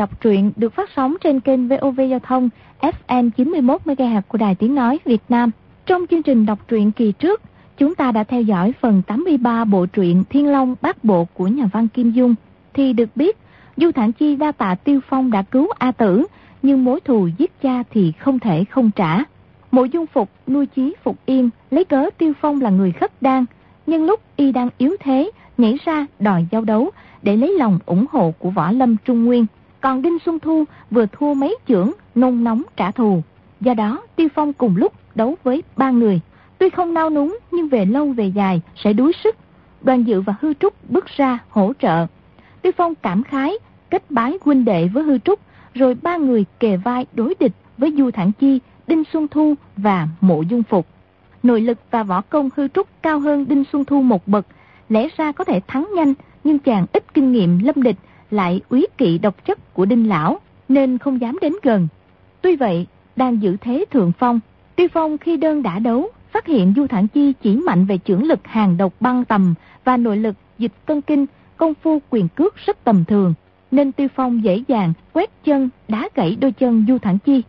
đọc truyện được phát sóng trên kênh VOV Giao thông FM 91MHz của Đài Tiếng Nói Việt Nam. Trong chương trình đọc truyện kỳ trước, chúng ta đã theo dõi phần 83 bộ truyện Thiên Long Bát Bộ của nhà văn Kim Dung. Thì được biết, Du Thản Chi đa tạ Tiêu Phong đã cứu A Tử, nhưng mối thù giết cha thì không thể không trả. Mộ Dung Phục nuôi chí Phục Yên lấy cớ Tiêu Phong là người khất đan, nhưng lúc y đang yếu thế, nhảy ra đòi giao đấu để lấy lòng ủng hộ của Võ Lâm Trung Nguyên. Còn Đinh Xuân Thu vừa thua mấy trưởng nôn nóng trả thù. Do đó, Tiêu Phong cùng lúc đấu với ba người. Tuy không nao núng nhưng về lâu về dài sẽ đuối sức. Đoàn Dự và Hư Trúc bước ra hỗ trợ. Tiêu Phong cảm khái, kết bái huynh đệ với Hư Trúc, rồi ba người kề vai đối địch với Du Thản Chi, Đinh Xuân Thu và Mộ Dung Phục. Nội lực và võ công Hư Trúc cao hơn Đinh Xuân Thu một bậc, lẽ ra có thể thắng nhanh, nhưng chàng ít kinh nghiệm lâm địch, lại úy kỵ độc chất của Đinh Lão, nên không dám đến gần. Tuy vậy, đang giữ thế thượng phong, tuy Phong khi đơn đã đấu, phát hiện Du Thản Chi chỉ mạnh về trưởng lực hàng độc băng tầm và nội lực dịch cân kinh, công phu quyền cước rất tầm thường, nên tuy Phong dễ dàng quét chân đá gãy đôi chân Du Thản Chi.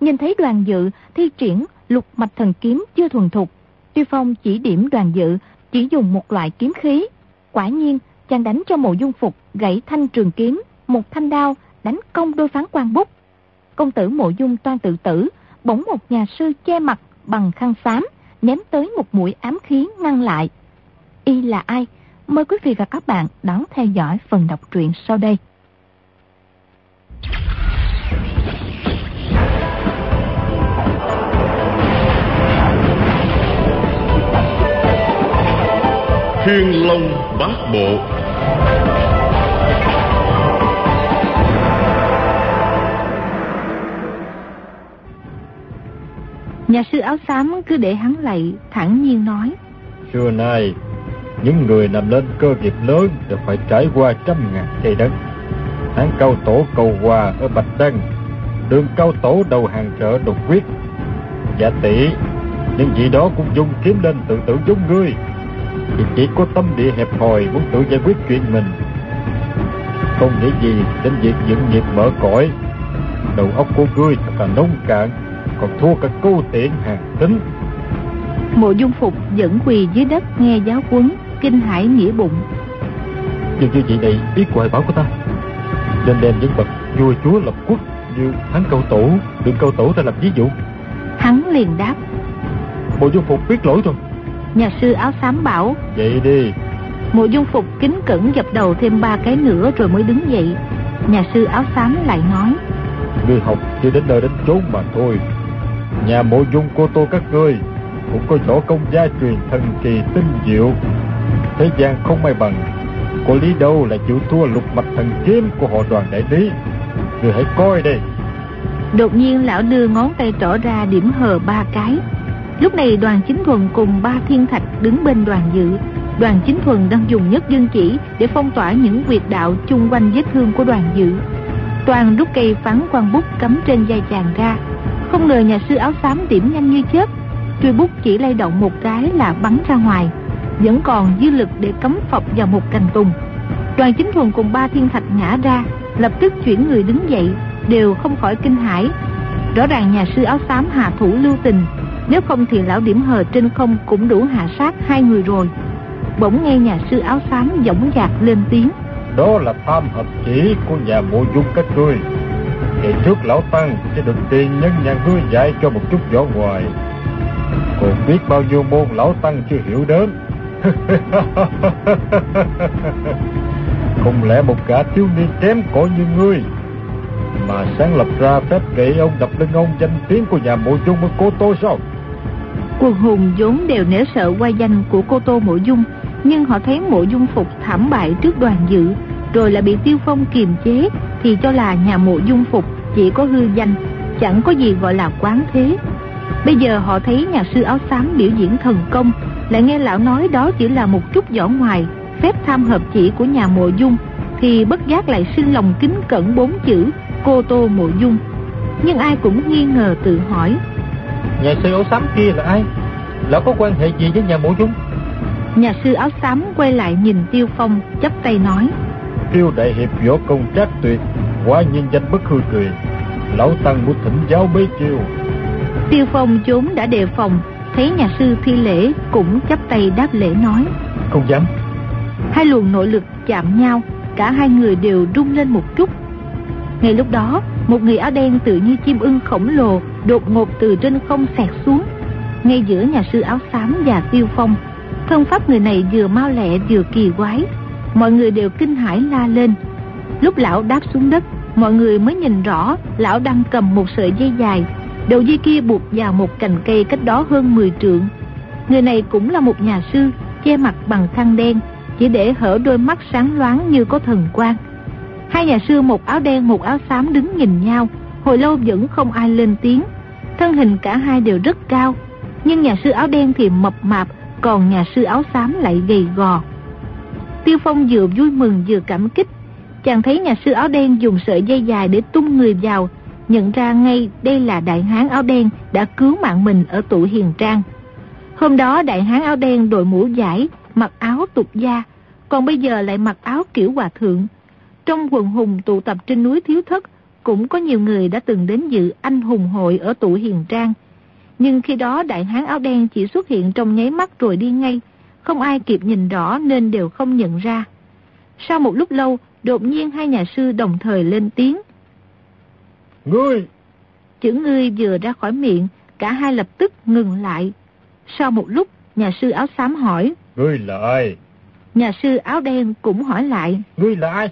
Nhìn thấy đoàn dự thi triển lục mạch thần kiếm chưa thuần thục, tuy Phong chỉ điểm đoàn dự chỉ dùng một loại kiếm khí. Quả nhiên, chàng đánh cho mộ dung phục gãy thanh trường kiếm, một thanh đao đánh công đôi phán quan bút. Công tử mộ dung toan tự tử, bỗng một nhà sư che mặt bằng khăn xám, ném tới một mũi ám khí ngăn lại. Y là ai? Mời quý vị và các bạn đón theo dõi phần đọc truyện sau đây. Thiên Long Bát Bộ Nhà sư áo xám cứ để hắn lạy, thẳng nhiên nói. Xưa nay, những người nằm lên cơ nghiệp lớn đều phải trải qua trăm ngàn cây đất. Hán cao tổ cầu hòa ở Bạch Đăng, đường cao tổ đầu hàng trợ đột quyết. Giả tỷ, những vị đó cũng dùng kiếm lên tự tử giống ngươi. Thì chỉ có tâm địa hẹp hòi muốn tự giải quyết chuyện mình. Không nghĩ gì đến việc dựng nghiệp mở cõi. Đầu óc của ngươi thật là nông cạn, còn thua cả câu tiện hàng tính. Mộ dung phục dẫn quỳ dưới đất nghe giáo huấn, kinh hãi nghĩa bụng. Nhưng như vậy này biết hoài bảo của ta. Nên đem những bậc vua chúa lập quốc như thắng câu tổ, đừng câu tổ ta làm ví dụ. Hắn liền đáp. Mộ dung phục biết lỗi rồi. Nhà sư áo xám bảo. Vậy đi. Mộ dung phục kính cẩn dập đầu thêm ba cái nữa rồi mới đứng dậy. Nhà sư áo xám lại nói. Ngươi học chỉ đến nơi đến chốn mà thôi. Nhà mộ dung cô tô các ngươi cũng có võ công gia truyền thần kỳ tinh diệu. Thế gian không may bằng. Có lý đâu là chịu thua lục mạch thần kiếm của họ đoàn đại lý. người hãy coi đây. Đột nhiên lão đưa ngón tay trỏ ra điểm hờ ba cái. Lúc này đoàn chính thuần cùng ba thiên thạch đứng bên đoàn dự. Đoàn chính thuần đang dùng nhất dương chỉ để phong tỏa những quyệt đạo chung quanh vết thương của đoàn dự. Toàn rút cây phán quan bút cắm trên vai chàng ra. Không ngờ nhà sư áo xám điểm nhanh như chớp. Truy bút chỉ lay động một cái là bắn ra ngoài. Vẫn còn dư lực để cấm phập vào một cành tùng. Đoàn chính thuần cùng ba thiên thạch ngã ra, lập tức chuyển người đứng dậy, đều không khỏi kinh hãi. Rõ ràng nhà sư áo xám hạ thủ lưu tình, nếu không thì lão điểm hờ trên không cũng đủ hạ sát hai người rồi. Bỗng nghe nhà sư áo xám dõng dạc lên tiếng. Đó là tham hợp chỉ của nhà mộ dung các ngươi thì trước lão tăng sẽ được tiền nhân nhà ngươi dạy cho một chút võ ngoài. Còn biết bao nhiêu môn lão tăng chưa hiểu đến. Không lẽ một gã thiếu niên kém cỏi như ngươi mà sáng lập ra phép kỵ ông đập lưng ông danh tiếng của nhà mộ dung ở cô tô sao? Quần hùng vốn đều nể sợ qua danh của cô Tô Mộ Dung, nhưng họ thấy Mộ Dung Phục thảm bại trước đoàn dự, rồi lại bị Tiêu Phong kiềm chế, thì cho là nhà Mộ Dung Phục chỉ có hư danh, chẳng có gì gọi là quán thế. Bây giờ họ thấy nhà sư áo xám biểu diễn thần công, lại nghe lão nói đó chỉ là một chút vỏ ngoài, phép tham hợp chỉ của nhà Mộ Dung, thì bất giác lại sinh lòng kính cẩn bốn chữ cô Tô Mộ Dung. Nhưng ai cũng nghi ngờ tự hỏi Nhà sư áo xám kia là ai Lão có quan hệ gì với nhà mộ dung Nhà sư áo xám quay lại nhìn Tiêu Phong chấp tay nói Tiêu đại hiệp võ công trác tuyệt Quả nhân danh bất hư truyền Lão Tăng muốn thỉnh giáo mấy chiêu Tiêu Phong trốn đã đề phòng Thấy nhà sư thi lễ Cũng chắp tay đáp lễ nói. Không dám. Hai luồng nội lực chạm nhau Cả hai người đều rung lên một chút. Ngay lúc đó Một người áo đen tự như chim ưng khổng lồ Đột ngột từ trên không xẹt xuống. Ngay giữa nhà sư áo xám và Tiêu Phong Thân pháp người này vừa mau lẹ vừa kỳ quái Mọi người đều kinh hãi la lên. Lúc lão đáp xuống đất, Mọi người mới nhìn rõ Lão đang cầm một sợi dây dài. Đầu dây kia buộc vào một cành cây cách đó hơn 10 trượng. Người này cũng là một nhà sư, Che mặt bằng khăn đen, Chỉ để hở đôi mắt sáng loáng như có thần quang. Hai nhà sư một áo đen, một áo xám đứng nhìn nhau. Hồi lâu vẫn không ai lên tiếng. Thân hình cả hai đều rất cao. Nhưng nhà sư áo đen thì mập mạp, Còn nhà sư áo xám lại gầy gò. Tiêu Phong vừa vui mừng vừa cảm kích. Chàng thấy nhà sư áo đen dùng sợi dây dài để tung người vào Nhận ra ngay đây là đại hán áo đen đã cứu mạng mình ở tụ hiền trang. Hôm đó đại hán áo đen đội mũ giải, mặc áo tục da, Còn bây giờ lại mặc áo kiểu hòa thượng. Trong quần hùng tụ tập trên núi Thiếu Thất Cũng có nhiều người đã từng đến dự anh hùng hội ở tụ hiền trang. Nhưng khi đó đại hán áo đen chỉ xuất hiện trong nháy mắt rồi đi ngay. Không ai kịp nhìn rõ nên đều không nhận ra Sau một lúc lâu Đột nhiên hai nhà sư đồng thời lên tiếng. Ngươi! Chữ ngươi vừa ra khỏi miệng, cả hai lập tức ngừng lại. Sau một lúc, nhà sư áo xám hỏi. Ngươi là ai? Nhà sư áo đen cũng hỏi lại. Ngươi là ai?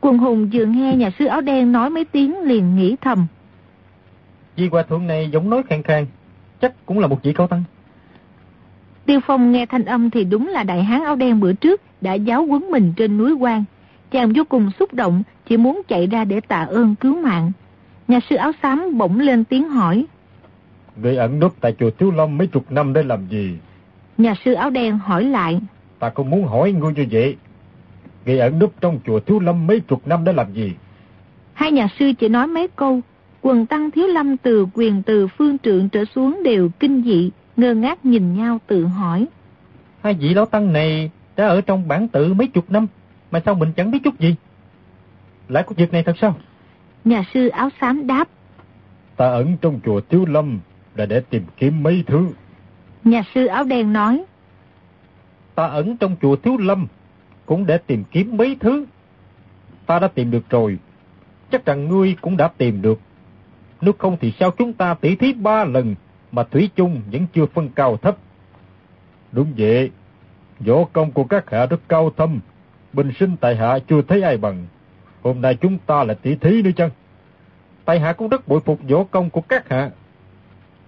Quần hùng vừa nghe nhà sư áo đen nói mấy tiếng liền nghĩ thầm. Di hòa thượng này giống nói khang khang, chắc cũng là một vị cao tăng. Tiêu Phong nghe thanh âm thì đúng là đại hán áo đen bữa trước đã giáo quấn mình trên núi quan Chàng vô cùng xúc động, chỉ muốn chạy ra để tạ ơn cứu mạng. Nhà sư áo xám bỗng lên tiếng hỏi. Người ẩn núp tại chùa Thiếu Lâm mấy chục năm để làm gì? Nhà sư áo đen hỏi lại. Ta không muốn hỏi ngươi như vậy. Người ẩn núp trong chùa Thiếu Lâm mấy chục năm để làm gì? Hai nhà sư chỉ nói mấy câu. Quần tăng Thiếu Lâm từ quyền từ phương trượng trở xuống đều kinh dị, ngơ ngác nhìn nhau tự hỏi. Hai vị lão tăng này đã ở trong bản tự mấy chục năm, mà sao mình chẳng biết chút gì? Lại có việc này thật sao? Nhà sư áo xám đáp. Ta ẩn trong chùa Thiếu Lâm là để tìm kiếm mấy thứ. Nhà sư áo đen nói. Ta ẩn trong chùa Thiếu Lâm cũng để tìm kiếm mấy thứ. Ta đã tìm được rồi. Chắc rằng ngươi cũng đã tìm được. Nếu không thì sao chúng ta tỉ thí ba lần mà Thủy chung vẫn chưa phân cao thấp. Đúng vậy. Võ công của các hạ rất cao thâm bình sinh tại hạ chưa thấy ai bằng. Hôm nay chúng ta là tỷ thí nữa chăng? Tại hạ cũng rất bội phục võ công của các hạ.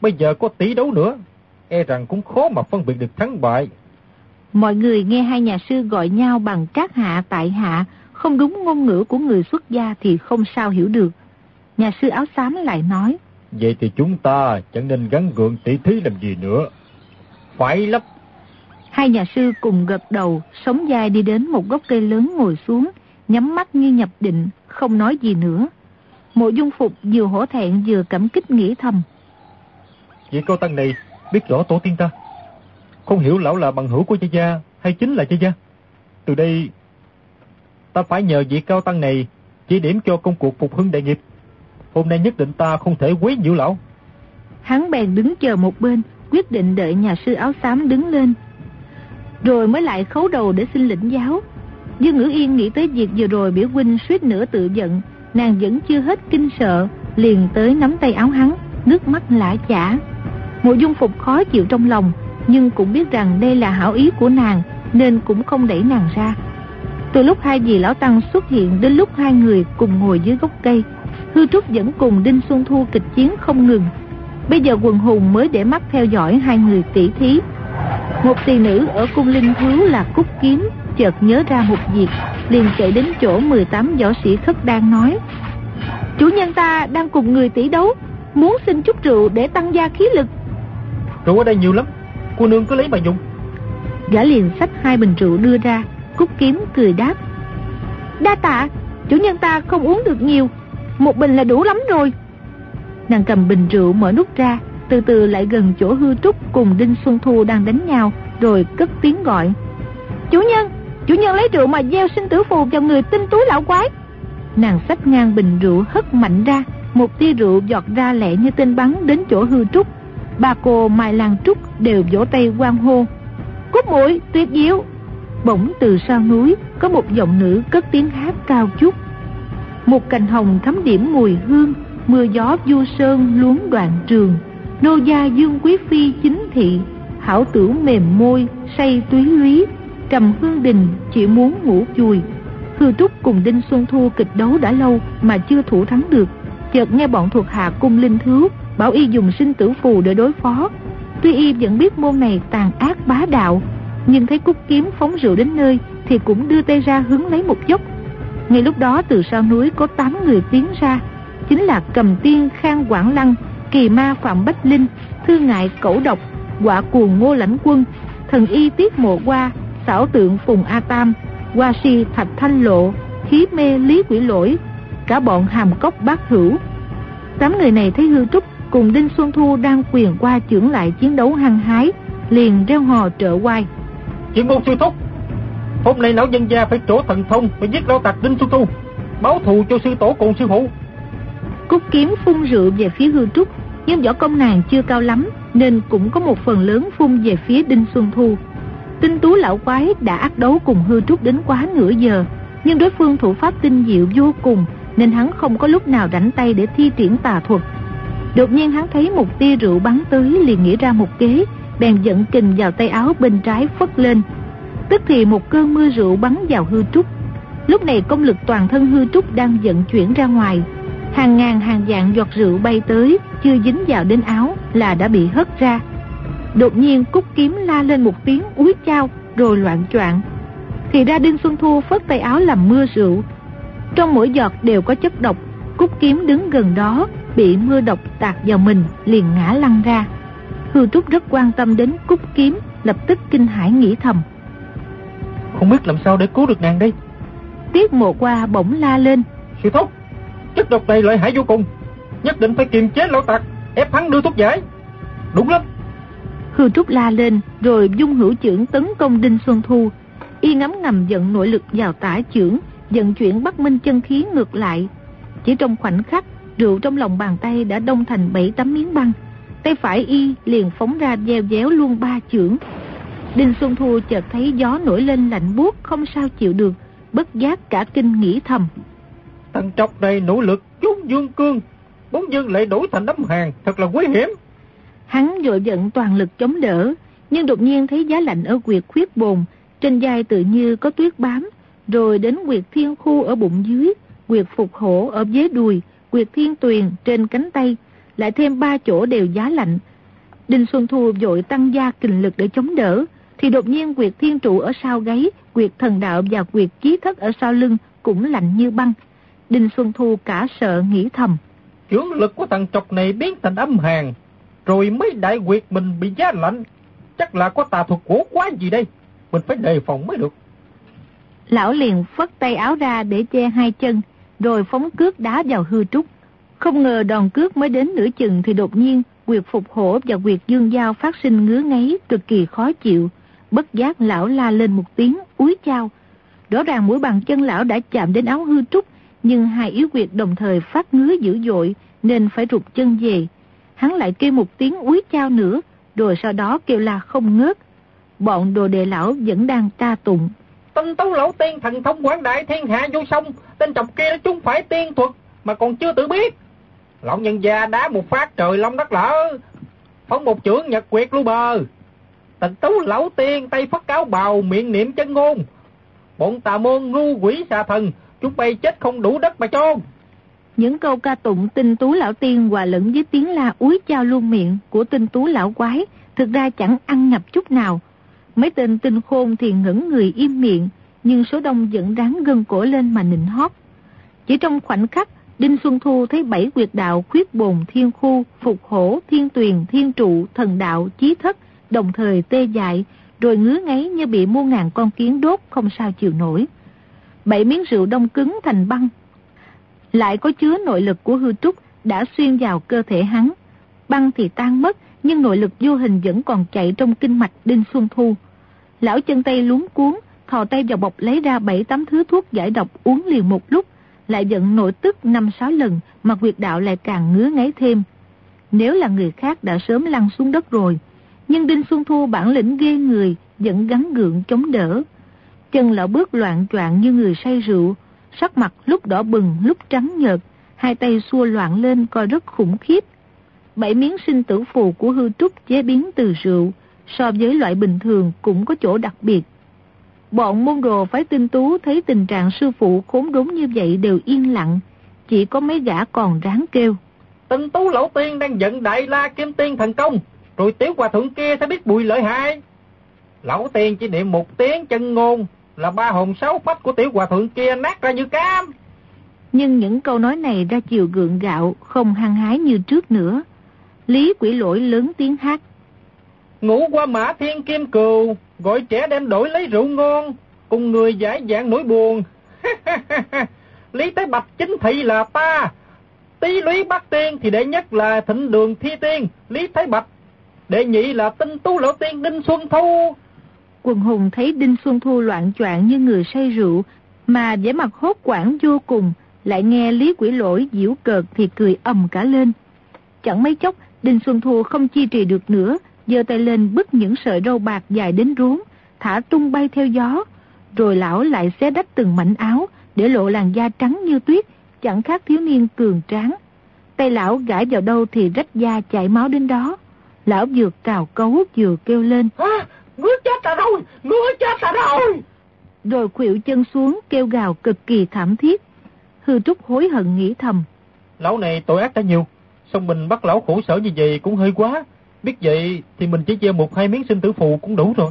Bây giờ có tỷ đấu nữa, e rằng cũng khó mà phân biệt được thắng bại. Mọi người nghe hai nhà sư gọi nhau bằng các hạ tại hạ, không đúng ngôn ngữ của người xuất gia thì không sao hiểu được. Nhà sư áo xám lại nói. Vậy thì chúng ta chẳng nên gắn gượng tỷ thí làm gì nữa. Phải lắm, Hai nhà sư cùng gật đầu, sống dài đi đến một gốc cây lớn ngồi xuống, nhắm mắt như nhập định, không nói gì nữa. Mộ dung phục vừa hổ thẹn vừa cảm kích nghĩ thầm. Vị cao tăng này biết rõ tổ tiên ta. Không hiểu lão là bằng hữu của cha gia hay chính là cha gia. Từ đây ta phải nhờ vị cao tăng này chỉ điểm cho công cuộc phục hưng đại nghiệp. Hôm nay nhất định ta không thể quấy nhiễu lão. Hắn bèn đứng chờ một bên, quyết định đợi nhà sư áo xám đứng lên, rồi mới lại khấu đầu để xin lĩnh giáo. Dương Ngữ Yên nghĩ tới việc vừa rồi biểu huynh suýt nữa tự giận, nàng vẫn chưa hết kinh sợ, liền tới nắm tay áo hắn, nước mắt lã chả. Mộ dung phục khó chịu trong lòng, nhưng cũng biết rằng đây là hảo ý của nàng, nên cũng không đẩy nàng ra. Từ lúc hai dì lão tăng xuất hiện đến lúc hai người cùng ngồi dưới gốc cây, Hư Trúc vẫn cùng Đinh Xuân Thu kịch chiến không ngừng. Bây giờ quần hùng mới để mắt theo dõi hai người tỷ thí, một tỳ nữ ở cung linh thiếu là Cúc Kiếm chợt nhớ ra một việc, liền chạy đến chỗ 18 võ sĩ khất đang nói. Chủ nhân ta đang cùng người tỷ đấu, muốn xin chút rượu để tăng gia khí lực. Rượu ở đây nhiều lắm, cô nương cứ lấy mà dùng. Gã liền xách hai bình rượu đưa ra, Cúc Kiếm cười đáp. Đa tạ, chủ nhân ta không uống được nhiều, một bình là đủ lắm rồi. Nàng cầm bình rượu mở nút ra, từ từ lại gần chỗ hư trúc cùng Đinh Xuân Thu đang đánh nhau, rồi cất tiếng gọi. Chủ nhân, Chủ nhân lấy rượu mà gieo sinh tử phù vào người tinh túi lão quái. Nàng xách ngang bình rượu hất mạnh ra Một tia rượu giọt ra lẹ như tên bắn đến chỗ hư trúc. Ba cô Mai Lan Trúc đều vỗ tay quan hô. Cúc muội tuyệt diệu. Bỗng từ sau núi Có một giọng nữ cất tiếng hát cao chút một cành hồng thấm điểm mùi hương, Mưa gió du sơn luống đoạn trường. Nô gia dương quý phi chính thị, Hảo tử mềm môi, Say túy lúy, Trầm hương đình chỉ muốn ngủ chùi. Hư Trúc cùng Đinh Xuân Thu kịch đấu đã lâu Mà chưa thủ thắng được. Chợt nghe bọn thuộc hạ cung linh thứ, Bảo y dùng sinh tử phù để đối phó. Tuy y vẫn biết môn này tàn ác bá đạo, Nhưng thấy cúc kiếm phóng rượu đến nơi Thì cũng đưa tay ra hứng lấy một dốc ngay lúc đó từ sau núi có 8 người tiến ra Chính là cầm tiên Khang Quảng Lăng Kỳ ma Phạm Bách Linh Thư ngại Cẩu Độc Quả cuồng Ngô Lãnh Quân Thần y Tiết Mộ Qua Xảo tượng Phùng A Tam Hoa si Thạch Thanh Lộ Khí mê Lý Quỷ Lỗi Cả bọn hàm cốc bát hữu Tám người này thấy hư trúc cùng Đinh Xuân Thu đang quyền qua trưởng lại chiến đấu hăng hái, liền reo hò trợ quay. Chuyện môn sư thúc, hôm nay lão dân gia phải trổ thần thông phải giết lão tặc Đinh Xuân Thu, báo thù cho sư tổ cùng sư phụ. Cúc kiếm phun rượu về phía hư trúc, nhưng võ công nàng chưa cao lắm, nên cũng có một phần lớn phun về phía Đinh Xuân Thu. Tinh tú lão quái đã ác đấu cùng hư trúc đến quá nửa giờ, nhưng đối phương thủ pháp tinh diệu vô cùng, nên hắn không có lúc nào rảnh tay để thi triển tà thuật Đột nhiên hắn thấy một tia rượu bắn tới liền nghĩ ra một kế, bèn dẫn kình vào tay áo bên trái phất lên. Tức thì một cơn mưa rượu bắn vào hư trúc. Lúc này công lực toàn thân hư trúc đang vận chuyển ra ngoài. Hàng ngàn hàng dạng giọt rượu bay tới, chưa dính vào đến áo là đã bị hất ra. Đột nhiên cúc kiếm la lên một tiếng úi chao rồi loạn choạng. Thì ra Đinh Xuân Thu phất tay áo làm mưa rượu. Trong mỗi giọt đều có chất độc, cúc kiếm đứng gần đó bị mưa độc tạt vào mình liền ngã lăn ra hư trúc rất quan tâm đến cúc kiếm lập tức kinh hãi nghĩ thầm không biết làm sao để cứu được nàng đây. Tiết mộ qua bỗng la lên. Sư thúc chất độc này lợi hại vô cùng. Nhất định phải kiềm chế lão tặc ép hắn đưa thuốc giải. Đúng lắm. Hư trúc la lên rồi dung hữu trưởng tấn công đinh xuân thu. Y ngắm ngầm dẫn nội lực vào tả trưởng vận chuyển bắc minh chân khí ngược lại. Chỉ trong khoảnh khắc Rượu trong lòng bàn tay đã đông thành bảy tấm miếng băng. Tay phải y liền phóng ra gieo déo luôn ba chưởng Đinh Xuân Thu chợt thấy gió nổi lên lạnh buốt Không sao chịu được Bất giác cả kinh nghĩ thầm. Thằng trọc này nỗ lực trúng dương cương. Bóng dương lại đổi thành đấm hàng Thật là nguy hiểm. Hắn dội giận toàn lực chống đỡ Nhưng đột nhiên thấy giá lạnh ở quyệt khuyết bồn Trên vai tự như có tuyết bám Rồi đến quyệt thiên khu ở bụng dưới Quyệt phục hổ ở dưới đùi quyệt thiên tuyền trên cánh tay, lại thêm ba chỗ đều giá lạnh. Đinh Xuân Thu vội tăng gia kình lực để chống đỡ, thì đột nhiên quyệt thiên trụ ở sau gáy, quyệt thần đạo và quyệt chí thất ở sau lưng cũng lạnh như băng. Đinh Xuân Thu cả sợ nghĩ thầm. Chưởng lực của thằng trọc này biến thành âm hàng, rồi mấy đại quyệt mình bị giá lạnh. Chắc là có tà thuật cổ quá gì đây, mình phải đề phòng mới được. Lão liền phất tay áo ra để che hai chân, rồi phóng cước đá vào hư trúc. Không ngờ đòn cước mới đến nửa chừng thì đột nhiên quyệt phục hổ và quyệt dương giao phát sinh ngứa ngáy cực kỳ khó chịu. Bất giác lão la lên một tiếng úi chao. Rõ ràng mũi bàn chân lão đã chạm đến áo hư trúc, nhưng hai yếu quyệt đồng thời phát ngứa dữ dội nên phải rụt chân về. Hắn lại kêu một tiếng úi chao nữa, rồi sau đó kêu la không ngớt. Bọn đồ đệ lão vẫn đang ca tụng Tân tấu lão tiên thần thông quảng đại thiên hạ vô song, tên trọc kia chúng phải tiên thuật mà còn chưa tự biết. Lão nhân gia đá một phát trời long đất lở phóng một chưởng nhật quyệt lưu bờ. Tần tú lão tiên tay phất cáo bào miệng niệm chân ngôn. Bọn tà môn ngu quỷ xà thần, chúng bay chết không đủ đất mà chôn. Những câu ca tụng tinh tú lão tiên hòa lẫn với tiếng la úi chao luôn miệng của tinh tú lão quái, thực ra chẳng ăn nhập chút nào Mấy tên tinh khôn thì ngẩn người im miệng, nhưng số đông vẫn ráng gân cổ lên mà nịnh hót. Chỉ trong khoảnh khắc, Đinh Xuân Thu thấy bảy quyệt đạo khuyết bồn thiên khu, phục hổ, thiên tuyền, thiên trụ, thần đạo, chí thất, đồng thời tê dại, rồi ngứa ngáy như bị muôn ngàn con kiến đốt không sao chịu nổi. Bảy miếng rượu đông cứng thành băng. Lại có chứa nội lực của hư trúc đã xuyên vào cơ thể hắn. Băng thì tan mất, nhưng nội lực vô hình vẫn còn chạy trong kinh mạch Đinh Xuân Thu. Lão chân tay luống cuốn, thò tay vào bọc lấy ra bảy tám thứ thuốc giải độc uống liền một lúc, lại giận nội tức năm sáu lần mà quyệt đạo lại càng ngứa ngáy thêm. Nếu là người khác đã sớm lăn xuống đất rồi, nhưng Đinh Xuân Thu bản lĩnh ghê người, vẫn gắn gượng chống đỡ. Chân lão bước loạn troạn như người say rượu, sắc mặt lúc đỏ bừng lúc trắng nhợt, hai tay xua loạn lên coi rất khủng khiếp. Bảy miếng sinh tử phù của hư trúc chế biến từ rượu, so với loại bình thường cũng có chỗ đặc biệt. Bọn môn đồ phái tinh tú thấy tình trạng sư phụ khốn đốn như vậy đều yên lặng, chỉ có mấy gã còn ráng kêu. Tinh tú lão tiên đang giận đại la kim tiên thần công, rồi tiểu hòa thượng kia sẽ biết bùi lợi hại. Lão tiên chỉ niệm một tiếng chân ngôn là ba hồn sáu phách của tiểu hòa thượng kia nát ra như cam. Nhưng những câu nói này ra chiều gượng gạo, không hăng hái như trước nữa. Lý quỷ lỗi lớn tiếng hát. Ngủ qua mã thiên kim cừu, gọi trẻ đem đổi lấy rượu ngon, cùng người giải dạng nỗi buồn. Lý Tế Bạch chính thị là ta. Tý Lý Bắc Tiên thì đệ nhất là Thịnh Đường Thi Tiên, Lý Thái Bạch. Đệ nhị là Tinh Tú Lão Tiên Đinh Xuân Thu. Quần hùng thấy Đinh Xuân Thu loạn choạng như người say rượu, mà vẻ mặt hốt quảng vô cùng, lại nghe Lý Quỷ Lỗi diễu cợt thì cười ầm cả lên. Chẳng mấy chốc, Đinh Xuân Thu không chi trì được nữa, giơ tay lên bứt những sợi râu bạc dài đến ruống, thả tung bay theo gió. Rồi lão lại xé đách từng mảnh áo, để lộ làn da trắng như tuyết, chẳng khác thiếu niên cường tráng. Tay lão gãi vào đâu thì rách da chảy máu đến đó. Lão vừa cào cấu vừa kêu lên. À, ngứa chết ta rồi, ngứa chết ta rồi. Rồi khuỵu chân xuống kêu gào cực kỳ thảm thiết. Hư Trúc hối hận nghĩ thầm. Lão này tội ác đã nhiều, xong mình bắt lão khổ sở như vậy cũng hơi quá. Biết vậy thì mình chỉ gieo một hai miếng sinh tử phù cũng đủ rồi.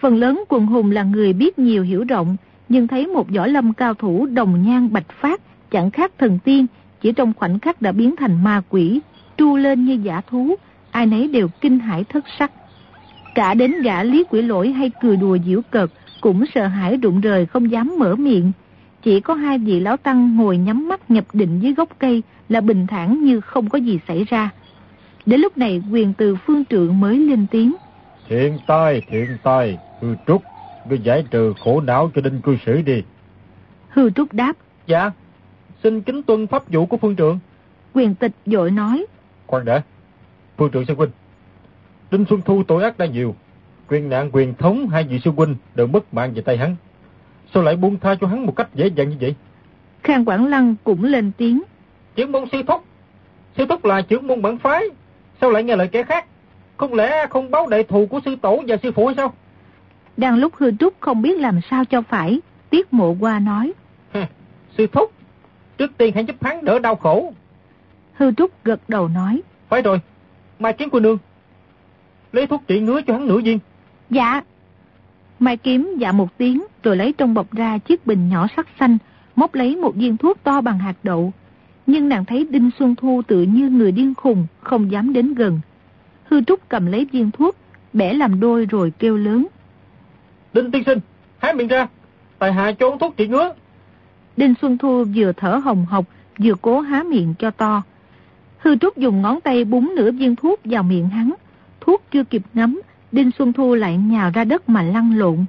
Phần lớn quần hùng là người biết nhiều hiểu rộng, nhưng thấy một võ lâm cao thủ đồng nhan bạch phát, chẳng khác thần tiên, chỉ trong khoảnh khắc đã biến thành ma quỷ, tru lên như giả thú, ai nấy đều kinh hãi thất sắc. Cả đến gã lý quỷ lỗi hay cười đùa diễu cợt, cũng sợ hãi rụng rời không dám mở miệng. Chỉ có hai vị lão tăng ngồi nhắm mắt nhập định dưới gốc cây là bình thản như không có gì xảy ra. Đến lúc này quyền từ phương trượng mới lên tiếng. Thiện tai, thiện tai, hư trúc, ngươi giải trừ khổ não cho đinh cư sĩ đi. Hư trúc đáp. Dạ, xin kính tuân pháp vụ của phương trượng. Quyền tịch dội nói. Khoan đã, phương trượng sư huynh. Đinh Xuân Thu tội ác đã nhiều. Quyền nạn quyền thống hai vị sư huynh đều mất mạng về tay hắn. Sao lại buông tha cho hắn một cách dễ dàng như vậy? Khang Quảng Lăng cũng lên tiếng. Trưởng môn sư thúc. Sư thúc là trưởng môn bản phái. Sao lại nghe lời kẻ khác? Không lẽ không báo đại thù của sư tổ và sư phụ hay sao? Đang lúc hư trúc không biết làm sao cho phải, tiết mộ qua nói. sư thúc, trước tiên hãy giúp hắn đỡ đau khổ. Hư trúc gật đầu nói. Phải rồi, Mai Kiếm của nương. Lấy thuốc trị ngứa cho hắn nửa viên. Dạ. Mai Kiếm dạ một tiếng rồi lấy trong bọc ra chiếc bình nhỏ sắc xanh, móc lấy một viên thuốc to bằng hạt đậu. Nhưng nàng thấy Đinh Xuân Thu tự như người điên khùng, không dám đến gần. Hư Trúc cầm lấy viên thuốc, bẻ làm đôi rồi kêu lớn. Đinh tiên sinh, há miệng ra, tại hạ trốn thuốc trị ngứa. Đinh Xuân Thu vừa thở hồng hộc, vừa cố há miệng cho to. Hư Trúc dùng ngón tay búng nửa viên thuốc vào miệng hắn. Thuốc chưa kịp ngấm, Đinh Xuân Thu lại nhào ra đất mà lăn lộn.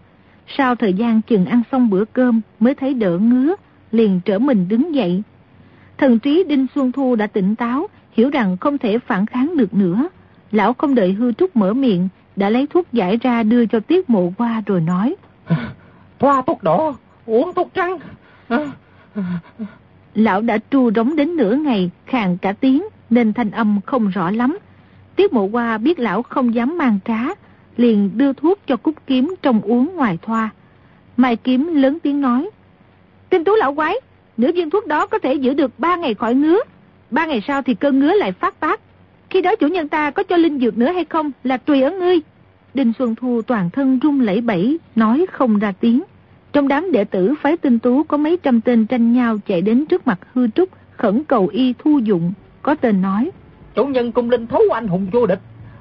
Sau thời gian chừng ăn xong bữa cơm mới thấy đỡ ngứa, liền trở mình đứng dậy. Thần trí Đinh Xuân Thu đã tỉnh táo, hiểu rằng không thể phản kháng được nữa. Lão không đợi hư trúc mở miệng, đã lấy thuốc giải ra đưa cho tiết mộ qua rồi nói. Thoa thuốc đỏ, uống thuốc trắng. Lão đã tru rống đến nửa ngày, khàn cả tiếng, nên thanh âm không rõ lắm. Tiết mộ qua biết lão không dám mang cá, liền đưa thuốc cho cúc kiếm trong uống ngoài thoa. Mai kiếm lớn tiếng nói. Tinh tú lão quái, nửa viên thuốc đó có thể giữ được ba ngày khỏi ngứa. Ba ngày sau thì cơn ngứa lại phát tác. Khi đó chủ nhân ta có cho linh dược nữa hay không là tùy ở ngươi. Đinh Xuân Thu toàn thân run lẩy bẩy, nói không ra tiếng. Trong đám đệ tử phái tinh tú có mấy trăm tên tranh nhau chạy đến trước mặt hư trúc, khẩn cầu y thu dụng. Có tên nói. Chủ nhân cung linh thấu anh hùng vô địch.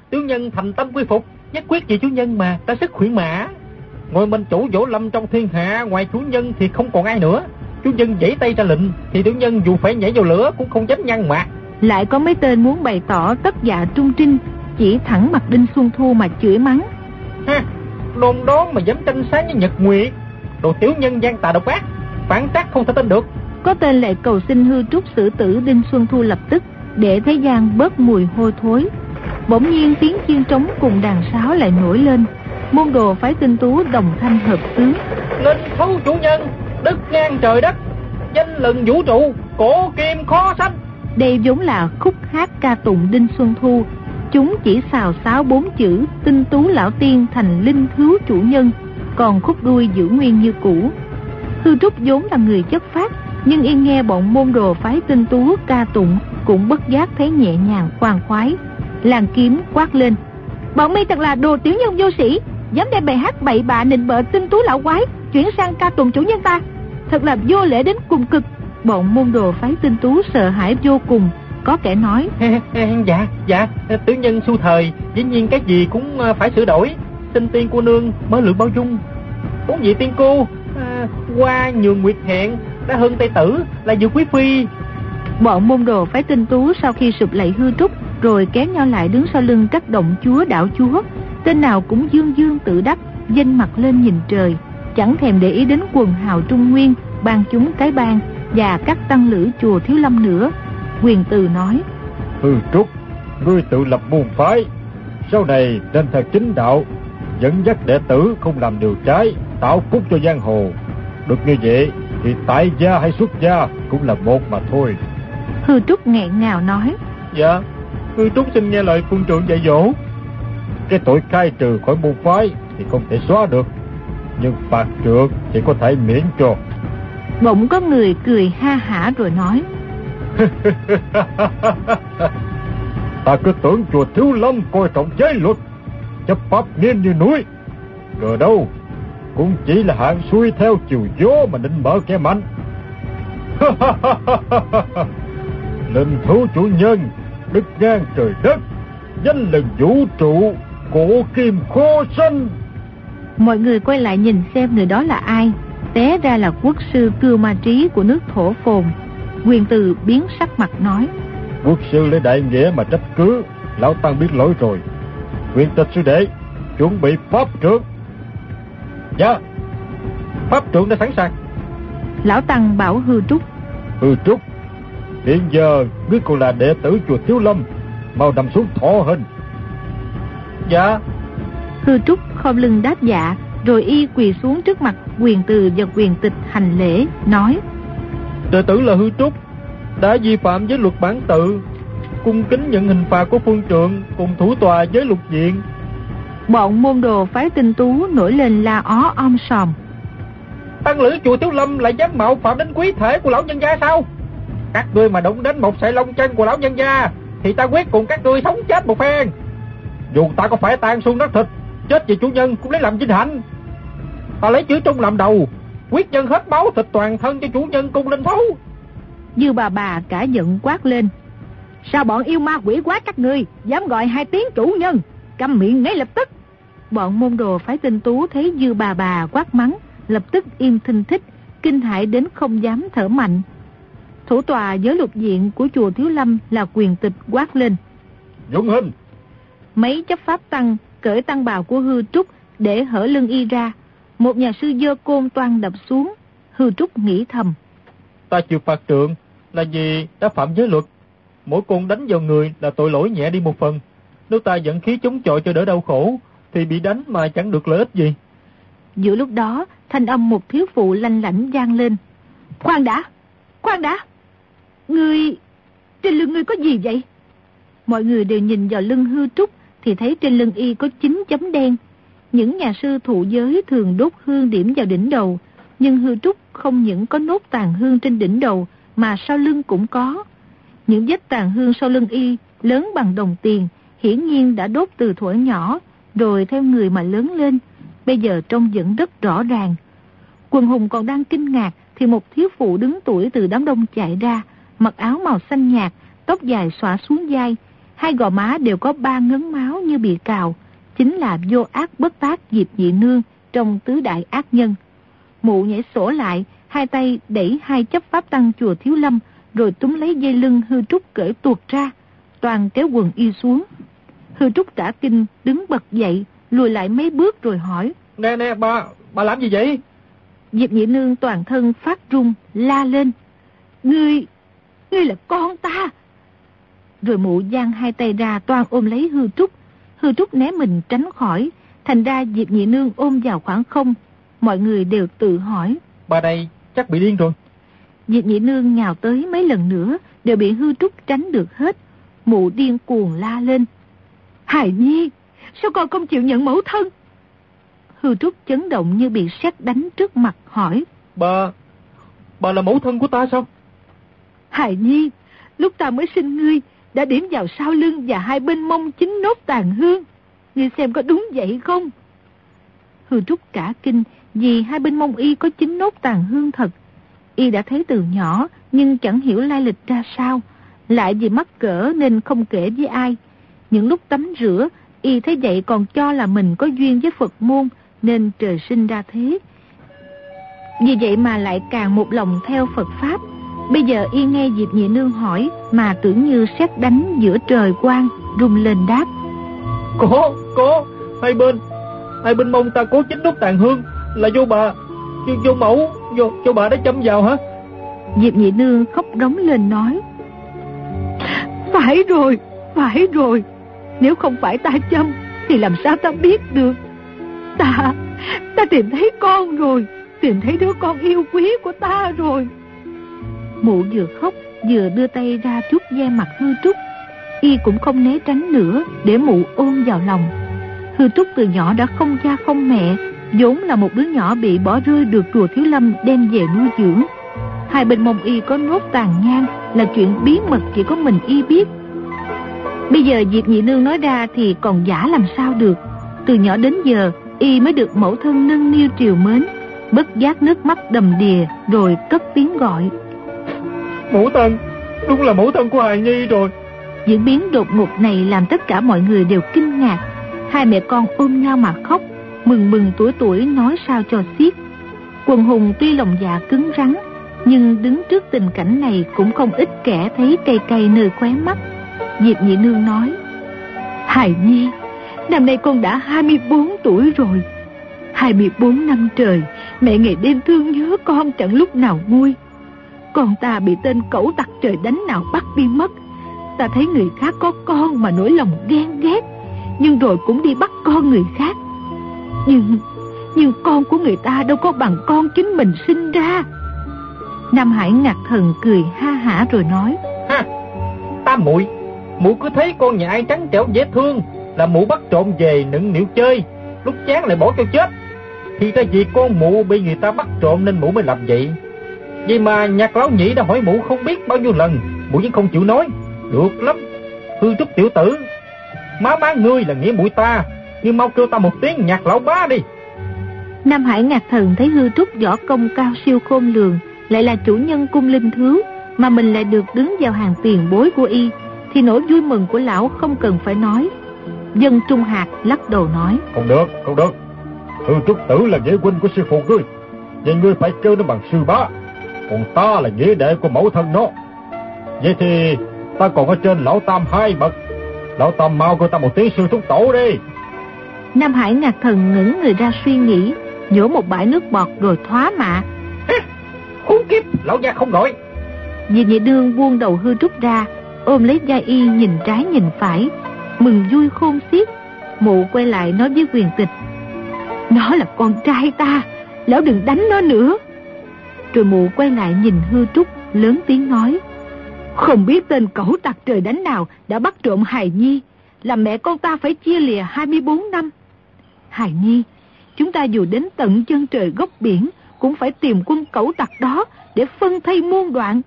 Tiểu nhân thành tâm quy phục, nhất quyết vì chủ nhân mà, ta sức khuyển mã. Ngồi mình chủ vỗ lâm trong thiên hạ, ngoài chủ nhân thì không còn ai nữa. Chủ nhân giãy tay ra lệnh, thì tiểu nhân dù phải nhảy vào lửa cũng không dám nhăn mặt. Lại có mấy tên muốn bày tỏ tất dạ trung trinh, chỉ thẳng mặt Đinh Xuân Thu mà chửi mắng. Ha, đồn đón mà dám tranh sáng với Nhật Nguyệt. đồ tiểu nhân gian tà độc ác, phản tác không thể tin được. Có tên lệ cầu xin hư trúc xử tử Đinh Xuân Thu lập tức để thế gian bớt mùi hôi thối. Bỗng nhiên tiếng chiên trống cùng đàn sáo lại nổi lên. Môn đồ phái tinh tú đồng thanh hợp tướng. Linh thấu chủ nhân, đức ngang trời đất, danh lừng vũ trụ, cổ kim khó sanh. Đây vốn là khúc hát ca tụng Đinh Xuân Thu. Chúng chỉ xào xáo bốn chữ tinh tú lão tiên thành linh thiếu chủ nhân, còn khúc đuôi giữ nguyên như cũ. Hư Trúc vốn là người chất phát, nhưng yên nghe bọn môn đồ phái tinh tú ca tụng cũng bất giác thấy nhẹ nhàng khoan khoái. Làng kiếm quát lên. Bọn mi thật là đồ tiểu nhân vô sĩ, dám đem bài hát bậy bạ nịnh bợ tinh tú lão quái, chuyển sang ca tụng chủ nhân ta. Thật là vô lễ đến cùng cực. Bọn môn đồ phái tinh tú sợ hãi vô cùng, có kẻ nói Dạ, dạ, tiểu nhân su thời Dĩ nhiên cái gì cũng ờ, phải sửa đổi Xin tiên cô nương mới lượng bao dung Bốn vị tiên cô à, Qua nhường nguyệt hẹn đã hơn Tây Tử là dự quý phi. Bọn môn đồ phái tinh tú Sau khi sụp lạy hư trúc Rồi kéo nhau lại đứng sau lưng các động chúa đảo chúa Tên nào cũng dương dương tự đắc Danh mặt lên nhìn trời. Chẳng thèm để ý đến quần hào Trung Nguyên Ban chúng cái bang Và các tăng lữ chùa Thiếu Lâm nữa. Quyền từ nói Hư trúc Ngươi tự lập môn phái Sau này nên theo chính đạo Dẫn dắt đệ tử không làm điều trái Tạo phúc cho giang hồ. Được như vậy thì tại gia hay xuất gia Cũng là một mà thôi. Hư trúc nghẹn ngào nói. Dạ Hư trúc xin nghe lời phương trưởng dạy dỗ. Cái tội khai trừ khỏi môn phái Thì không thể xóa được Nhưng phạt trượng thì có thể miễn cho. Bỗng có người cười ha hả rồi nói. Ta cứ tưởng chùa Thiếu Lâm coi trọng giới luật Chấp pháp nghiêm như núi. Ngờ đâu Cũng chỉ là hạng xuôi theo chiều gió mà định mở kẻ mạnh. Linh thú chủ nhân Đức ngang trời đất Danh lần vũ trụ Cổ kim khô xanh. Mọi người quay lại nhìn xem người đó là ai. Té ra là quốc sư Cưu Ma Trí của nước thổ phồn. Quyền từ biến sắc mặt nói. Quốc sư lấy đại nghĩa mà trách cứ Lão Tăng biết lỗi rồi. Quyền tịch sư đệ Chuẩn bị pháp trượng Dạ. Pháp trượng đã sẵn sàng. Lão Tăng bảo hư trúc. Hư trúc. Hiện giờ ngươi còn là đệ tử chùa Thiếu Lâm Mau nằm xuống thọ hình. Dạ. Hư trúc không lưng đáp dạ Rồi y quỳ xuống trước mặt quyền từ và quyền tịch hành lễ Nói. Đệ tử là hư trúc Đã vi phạm với luật bản tự Cung kính nhận hình phạt của phương trượng Cùng thủ tòa với lục diện Bọn môn đồ phái tinh tú nổi lên la ó om sòm. Tăng lữ chùa Tiếu Lâm lại dám mạo phạm đến quý thể của lão nhân gia sao? Các ngươi mà đụng đến một sợi lông chân của lão nhân gia Thì ta quyết cùng các ngươi sống chết một phen. Dù ta có phải tan xương đất thịt Chết vì chủ nhân cũng lấy làm vinh hạnh. Ta lấy chữ trung làm đầu Quyết nhân hết máu thịt toàn thân cho chủ nhân cung linh thấu Dư bà bà cả giận quát lên. Sao bọn yêu ma quỷ quá các ngươi Dám gọi hai tiếng chủ nhân Câm miệng ngay lập tức. Bọn môn đồ phái tinh tú thấy dư bà bà quát mắng Lập tức im thinh thích Kinh hãi đến không dám thở mạnh. Thủ tòa giới lục diện của chùa Thiếu Lâm Là quyền tịch quát lên. Dũng hình Mấy chấp pháp tăng cởi tăng bào của hư trúc Để hở lưng y ra. Một nhà sư dơ côn toan đập xuống Hư trúc nghĩ thầm. Ta chịu phạt trượng Là vì đã phạm giới luật. Mỗi côn đánh vào người là tội lỗi nhẹ đi một phần nếu ta dẫn khí chống chọi cho đỡ đau khổ, Thì bị đánh mà chẳng được lợi ích gì. Giữa lúc đó, Thanh âm một thiếu phụ lanh lảnh vang lên. Khoan đã Khoan đã. Người Trên lưng ngươi có gì vậy? Mọi người đều nhìn vào lưng hư trúc, Thì thấy trên lưng y có chín chấm đen. Những nhà sư thụ giới thường đốt hương điểm vào đỉnh đầu, Nhưng hư trúc không những có nốt tàn hương trên đỉnh đầu, Mà sau lưng cũng có. Những vết tàn hương sau lưng y Lớn bằng đồng tiền Hiển nhiên đã đốt từ thuở nhỏ, Rồi theo người mà lớn lên, Bây giờ trông vẫn rất rõ ràng. Quần hùng còn đang kinh ngạc Thì một thiếu phụ đứng tuổi từ đám đông chạy ra, Mặc áo màu xanh nhạt, Tóc dài xõa xuống vai. Hai gò má đều có ba ngấn máu như bị cào, Chính là vô ác bất tác Diệp dị nương Trong tứ đại ác nhân. Mụ nhảy sổ lại, Hai tay đẩy hai chấp pháp tăng chùa Thiếu Lâm, Rồi túm lấy dây lưng hư trúc cởi tuột ra, Toàn kéo quần y xuống. Hư trúc cả kinh đứng bật dậy Lùi lại mấy bước rồi hỏi Nè nè bà Bà làm gì vậy Diệp Nhị Nương toàn thân phát run, la lên. Ngươi, ngươi là con ta. Rồi mụ giang hai tay ra toan ôm lấy hư trúc. Hư trúc né mình tránh khỏi. Thành ra Diệp Nhị Nương ôm vào khoảng không. Mọi người đều tự hỏi. Bà đây chắc bị điên rồi. Diệp Nhị Nương nhào tới mấy lần nữa đều bị hư trúc tránh được hết. Mụ điên cuồng la lên. Hải Nhi, sao con không chịu nhận mẫu thân? Hư trúc chấn động như bị sét đánh trước mặt hỏi. Bà, bà là mẫu thân của ta sao? Hải Nhi, lúc ta mới sinh ngươi, đã điểm vào sau lưng và hai bên mông chính nốt tàn hương. Ngươi xem có đúng vậy không? Hư trúc cả kinh vì hai bên mông y có chính nốt tàn hương thật. Y đã thấy từ nhỏ nhưng chẳng hiểu lai lịch ra sao. Lại vì mắc cỡ nên không kể với ai. Những lúc tắm rửa, y thấy vậy còn cho là mình có duyên với Phật môn nên trời sinh ra thế. Vì vậy mà lại càng một lòng theo Phật Pháp. Bây giờ y nghe Diệp Nhị Nương hỏi mà tưởng như xét đánh giữa trời quang, rung lên đáp. Có, có, hai bên, hai bên mông ta có chính nốt tàn hương, là vô bà, vô, vô mẫu, vô, vô bà đã châm vào hả? Diệp Nhị Nương khóc rống lên nói. Phải rồi, phải rồi, nếu không phải ta châm thì làm sao ta biết được. Ta, ta tìm thấy con rồi, tìm thấy đứa con yêu quý của ta rồi. Mụ vừa khóc vừa đưa tay ra chút ve mặt hư trúc. Y cũng không né tránh nữa để mụ ôm vào lòng. Hư trúc từ nhỏ đã không cha không mẹ, vốn là một đứa nhỏ bị bỏ rơi được chùa Thiếu Lâm đem về nuôi dưỡng. Hai bên mông y có nốt tàn nhang là chuyện bí mật chỉ có mình y biết. Bây giờ Diệp Nhị Nương nói ra thì còn giả làm sao được. Từ nhỏ đến giờ, y mới được mẫu thân nâng niu triều mến, bất giác nước mắt đầm đìa rồi cất tiếng gọi. Mẫu thân, đúng là mẫu thân của Hài Nhi rồi. Diễn biến đột ngột này làm tất cả mọi người đều kinh ngạc. Hai mẹ con ôm nhau mà khóc, mừng mừng tuổi tuổi nói sao cho xiết. Quần hùng tuy lòng dạ cứng rắn, nhưng đứng trước tình cảnh này cũng không ít kẻ thấy cây cây nơi khóe mắt. Diệp Nhị Nương nói, hài Nhi, năm nay con đã 24 tuổi rồi. 24 năm trời, mẹ ngày đêm thương nhớ con chẳng lúc nào nguôi. Con ta bị tên cẩu tặc trời đánh nào bắt đi mất. Ta thấy người khác có con mà nỗi lòng ghen ghét, nhưng rồi cũng đi bắt con người khác. Nhưng, nhưng con của người ta đâu có bằng con chính mình sinh ra. Nam Hải ngạc thần cười ha hả rồi nói. Ha, ta muội mụ cứ thấy con nhà ai trắng trẻo dễ thương là mụ bắt trộm về nựng nịu chơi, lúc chán lại bỏ cho chết. Thì ra vì con mụ bị người ta bắt trộm nên mụ mới làm vậy. Vậy mà nhạc lão nhị đã hỏi mụ không biết bao nhiêu lần, mụ vẫn không chịu nói. Được lắm, hư trúc tiểu tử. Má má ngươi là nghĩa mũi ta, nhưng mau kêu ta một tiếng nhạc lão bá đi. Nam Hải ngạc thần thấy hư trúc võ công cao siêu khôn lường, lại là chủ nhân cung linh thứ, mà mình lại được đứng vào hàng tiền bối của y, thì nỗi vui mừng của lão không cần phải nói. Dân Trung Hạt lắc đầu nói. Không được, không được. Hư trúc tử là nghĩa huynh của sư phụ ngươi. Vậy ngươi phải kêu nó bằng sư bá. Còn ta là nghĩa đệ của mẫu thân nó. Vậy thì ta còn ở trên lão tam hai bậc. Lão tam mau kêu ta một tiếng sư thúc tổ đi. Nam Hải ngạc thần ngẩng người ra suy nghĩ, nhổ một bãi nước bọt rồi thoá mạ. Khốn kiếp, lão gia không gọi. Vì nhị đương buông đầu hư trúc ra, ôm lấy gia y nhìn trái nhìn phải, mừng vui khôn xiết. Mụ quay lại nói với quyền tịch. Nó là con trai ta, lão đừng đánh nó nữa. Rồi mụ quay lại nhìn hư trúc, lớn tiếng nói. Không biết tên cẩu tặc trời đánh nào đã bắt trộm hài nhi, làm mẹ con ta phải chia lìa 24 năm. Hài nhi, chúng ta dù đến tận chân trời góc biển, cũng phải tìm quân cẩu tặc đó để phân thay muôn đoạn.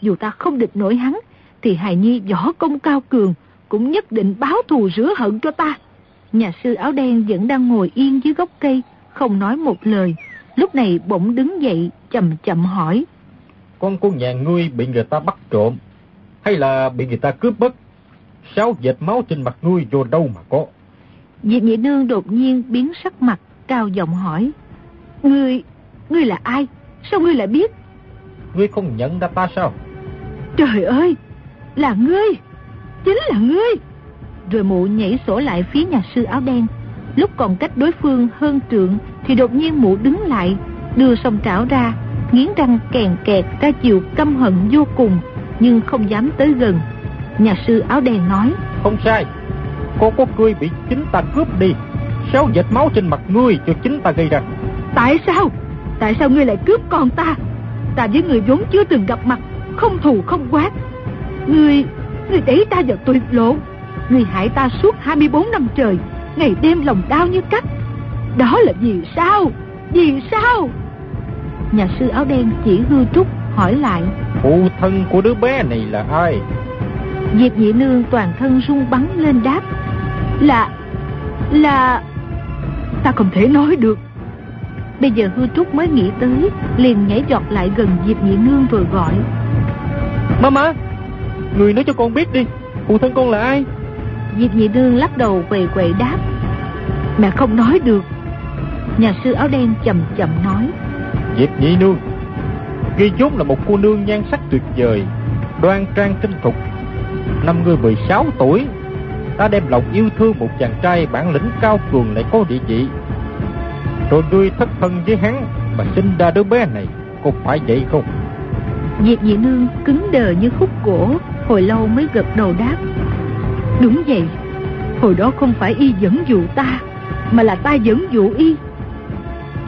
Dù ta không địch nổi hắn, thì hài nhi võ công cao cường, cũng nhất định báo thù rửa hận cho ta. Nhà sư áo đen vẫn đang ngồi yên dưới gốc cây, không nói một lời. Lúc này bỗng đứng dậy, chậm chậm hỏi. Con của nhà ngươi bị người ta bắt trộm, hay là bị người ta cướp mất? Sao dệt máu trên mặt ngươi vô đâu mà có? Diệp Nhị Nương đột nhiên biến sắc mặt, cao giọng hỏi. Ngươi, ngươi là ai? Sao ngươi lại biết? Ngươi không nhận ra ta sao? Trời ơi, là ngươi, chính là ngươi. Rồi mụ nhảy sổ lại phía nhà sư áo đen. Lúc còn cách đối phương hơn trượng thì đột nhiên mụ đứng lại, đưa song trảo ra, nghiến răng kèn kẹt ra chiều căm hận vô cùng, nhưng không dám tới gần. Nhà sư áo đen nói, Không sai, cô có cười bị chính ta cướp đi, sáu vệt máu trên mặt ngươi cho chính ta gây ra. Tại sao? Tại sao ngươi lại cướp con ta? Ta với người vốn chưa từng gặp mặt, không thù không quát. Ngươi, ngươi đẩy ta vào tuyệt lộ. Ngươi hại ta suốt 24 năm trời, ngày đêm lòng đau như cắt. Đó là vì sao? Vì sao? Nhà sư áo đen chỉ hư trúc hỏi lại. Phụ thân của đứa bé này là ai? Diệp nhị nương toàn thân rung bắn lên đáp. Là, là... Ta không thể nói được. Bây giờ hư trúc mới nghĩ tới, liền nhảy giọt lại gần Diệp nhị nương vừa gọi. Mama, người nói cho con biết đi, phụ thân con là ai? Diệp nhị nương lắc đầu quầy quậy đáp. Mẹ không nói được. Nhà sư áo đen chậm chậm nói. Diệp nhị nương, ghi vốn là một cô nương nhan sắc tuyệt vời, đoan trang tinh thục. Năm ngươi 16 tuổi, ta đem lòng yêu thương một chàng trai bản lĩnh cao cường lại có địa vị. Rồi ngươi thất thân với hắn mà sinh ra đứa bé này, có phải vậy không? Diệp nhị nương cứng đờ như khúc gỗ, hồi lâu mới gật đầu đáp. Đúng vậy, hồi đó không phải y dẫn dụ ta, mà là ta dẫn dụ y.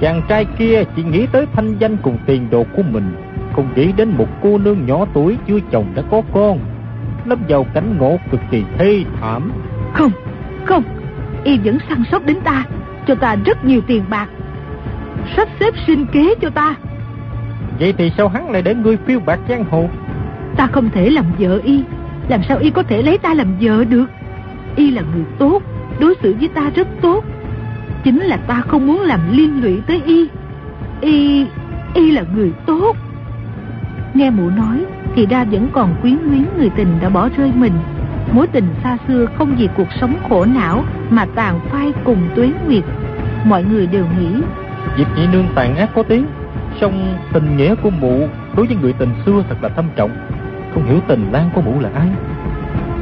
Chàng trai kia chỉ nghĩ tới thanh danh cùng tiền đồ của mình, không nghĩ đến một cô nương nhỏ tuổi chưa chồng đã có con, lâm vào cảnh ngộ cực kỳ thê thảm. Không, không, y vẫn săn sóc đến ta, cho ta rất nhiều tiền bạc, sắp xếp sinh kế cho ta. Vậy thì sao hắn lại để ngươi phiêu bạc giang hồ? Ta không thể làm vợ y, làm sao y có thể lấy ta làm vợ được? Y là người tốt, đối xử với ta rất tốt. Chính là ta không muốn làm liên lụy tới y. Y, y là người tốt. Nghe mụ nói, thì ra vẫn còn quyến luyến người tình đã bỏ rơi mình. Mối tình xa xưa không vì cuộc sống khổ não mà tàn phai cùng tuyến nguyệt. Mọi người đều nghĩ Diệp nhị nương tàn ác có tiếng, song tình nghĩa của mụ đối với người tình xưa thật là thâm trọng. Không hiểu tình lan của mụ là ai?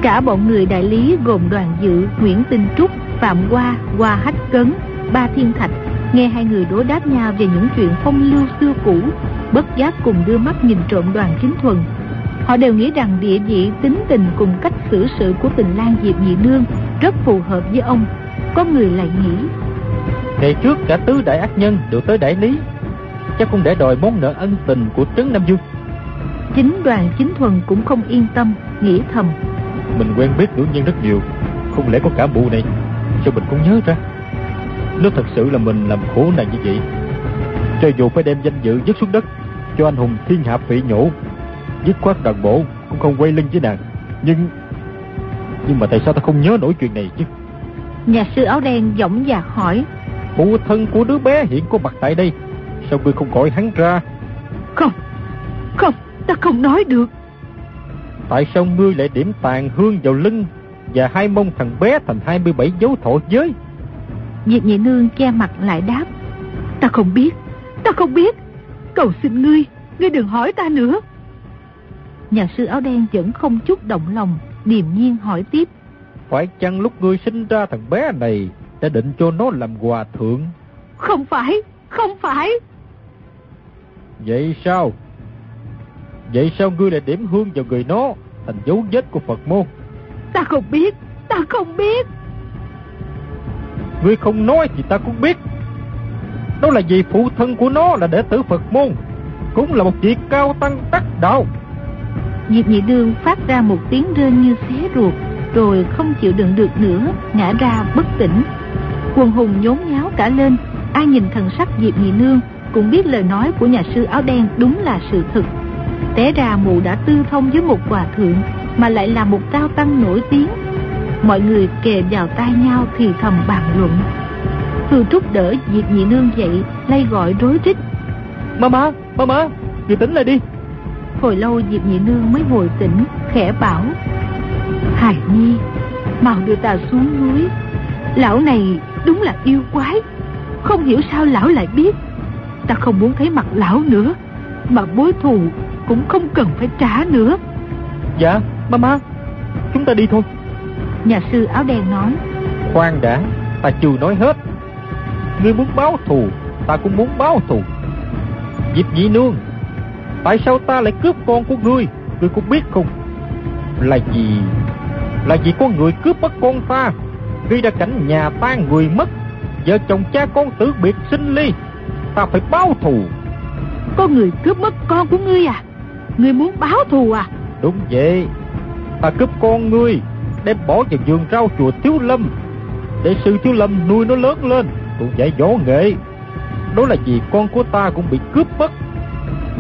Cả bọn người đại lý gồm đoàn dự, Nguyễn Tinh Trúc, Phạm Hoa, Hoa Hách Cấn, Ba Thiên Thạch nghe hai người đối đáp nhau về những chuyện phong lưu xưa cũ, bất giác cùng đưa mắt nhìn trộm đoàn chính thuần. Họ đều nghĩ rằng địa vị, tính tình cùng cách xử sự của tình lang Diệp Nhị Nương rất phù hợp với ông. Có người lại nghĩ, Ngày trước cả tứ đại ác nhân đều tới đại lý, chắc không để đòi món nợ ân tình của Trấn Nam Dương. Chính đoàn chính thuần cũng không yên tâm, nghĩ thầm. Mình quen biết nữ nhân rất nhiều, không lẽ có cả mụ này? Sao mình không nhớ ra? Nếu thật sự là mình làm khổ nàng như vậy, cho dù phải đem danh dự dứt xuống đất, cho anh hùng thiên hạ phỉ nhổ, dứt khoát toàn bộ cũng không quay lưng với nàng. Nhưng nhưng mà tại sao ta không nhớ nổi chuyện này chứ? Nhà sư áo đen dõng dạc hỏi, Phụ thân của đứa bé hiện có mặt tại đây, sao ngươi không gọi hắn ra? Không, không, ta không nói được. Tại sao ngươi lại điểm tàn hương vào lưng và hai mông thằng bé thành 27 dấu thọ giới? Diệp nhị nương che mặt lại đáp, ta không biết, ta không biết. Cầu xin ngươi, ngươi đừng hỏi ta nữa. Nhà sư áo đen vẫn không chút động lòng, điềm nhiên hỏi tiếp. Phải chăng lúc ngươi sinh ra thằng bé này đã định cho nó làm hòa thượng? Không phải, không phải. Vậy sao? Vậy sao ngươi lại điểm hương vào người nó thành dấu vết của Phật môn? Ta không biết, ta không biết. Ngươi không nói thì ta cũng biết. Đó là vì phụ thân của nó là đệ tử Phật môn, cũng là một vị cao tăng đắc đạo. Diệp nhị đương phát ra một tiếng rên như xé ruột, rồi không chịu đựng được nữa, ngã ra bất tỉnh. Quần hùng nhốn nháo cả lên, ai nhìn thần sắc Diệp nhị nương cũng biết lời nói của nhà sư áo đen đúng là sự thực. Té ra mụ đã tư thông với một hòa thượng, mà lại là một cao tăng nổi tiếng. Mọi người kề vào tai nhau thì thầm bàn luận. Hư Trúc đỡ Diệp nhị nương dậy, lay gọi rối rít. Mama, mama, ngươi tỉnh lại đi. Hồi lâu Diệp nhị nương mới hồi tỉnh, khẽ bảo. Hài Nhi, mau đưa ta xuống núi. Lão này đúng là yêu quái. Không hiểu sao lão lại biết. Ta không muốn thấy mặt lão nữa. Mà bối thù cũng không cần phải trả nữa. Dạ, mama, chúng ta đi thôi. Nhà sư áo đen nói. Khoan đã, ta chưa nói hết. Ngươi muốn báo thù, ta cũng muốn báo thù. Diệp nhị nương Tại sao ta lại cướp con của ngươi Ngươi có biết không Là gì Là vì có người cướp mất con ta Gây ra cảnh nhà tan người mất Vợ chồng cha con tử biệt sinh ly Ta phải báo thù Có người cướp mất con của ngươi à Ngươi muốn báo thù à? Đúng vậy. Ta cướp con ngươi Đem bỏ vào vườn rau chùa Thiếu Lâm. Để sư Thiếu Lâm nuôi nó lớn lên Cũng dạy võ nghệ. Đó là vì con của ta cũng bị cướp mất.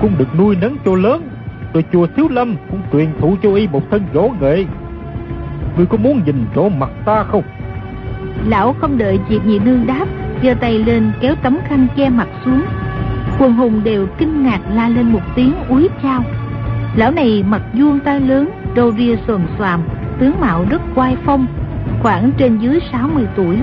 Cũng được nuôi nấng cho lớn Rồi chùa Thiếu Lâm cũng truyền thụ cho y một thân võ nghệ. Ngươi có muốn nhìn rõ mặt ta không? Lão không đợi Diệp nhị nương đáp giơ tay lên kéo tấm khăn che mặt xuống. Quần hùng đều kinh ngạc la lên một tiếng úi chao Lão này mặt vuông tay lớn Râu ria xồm xoàm Tướng mạo rất quai phong Khoảng trên dưới 60 tuổi.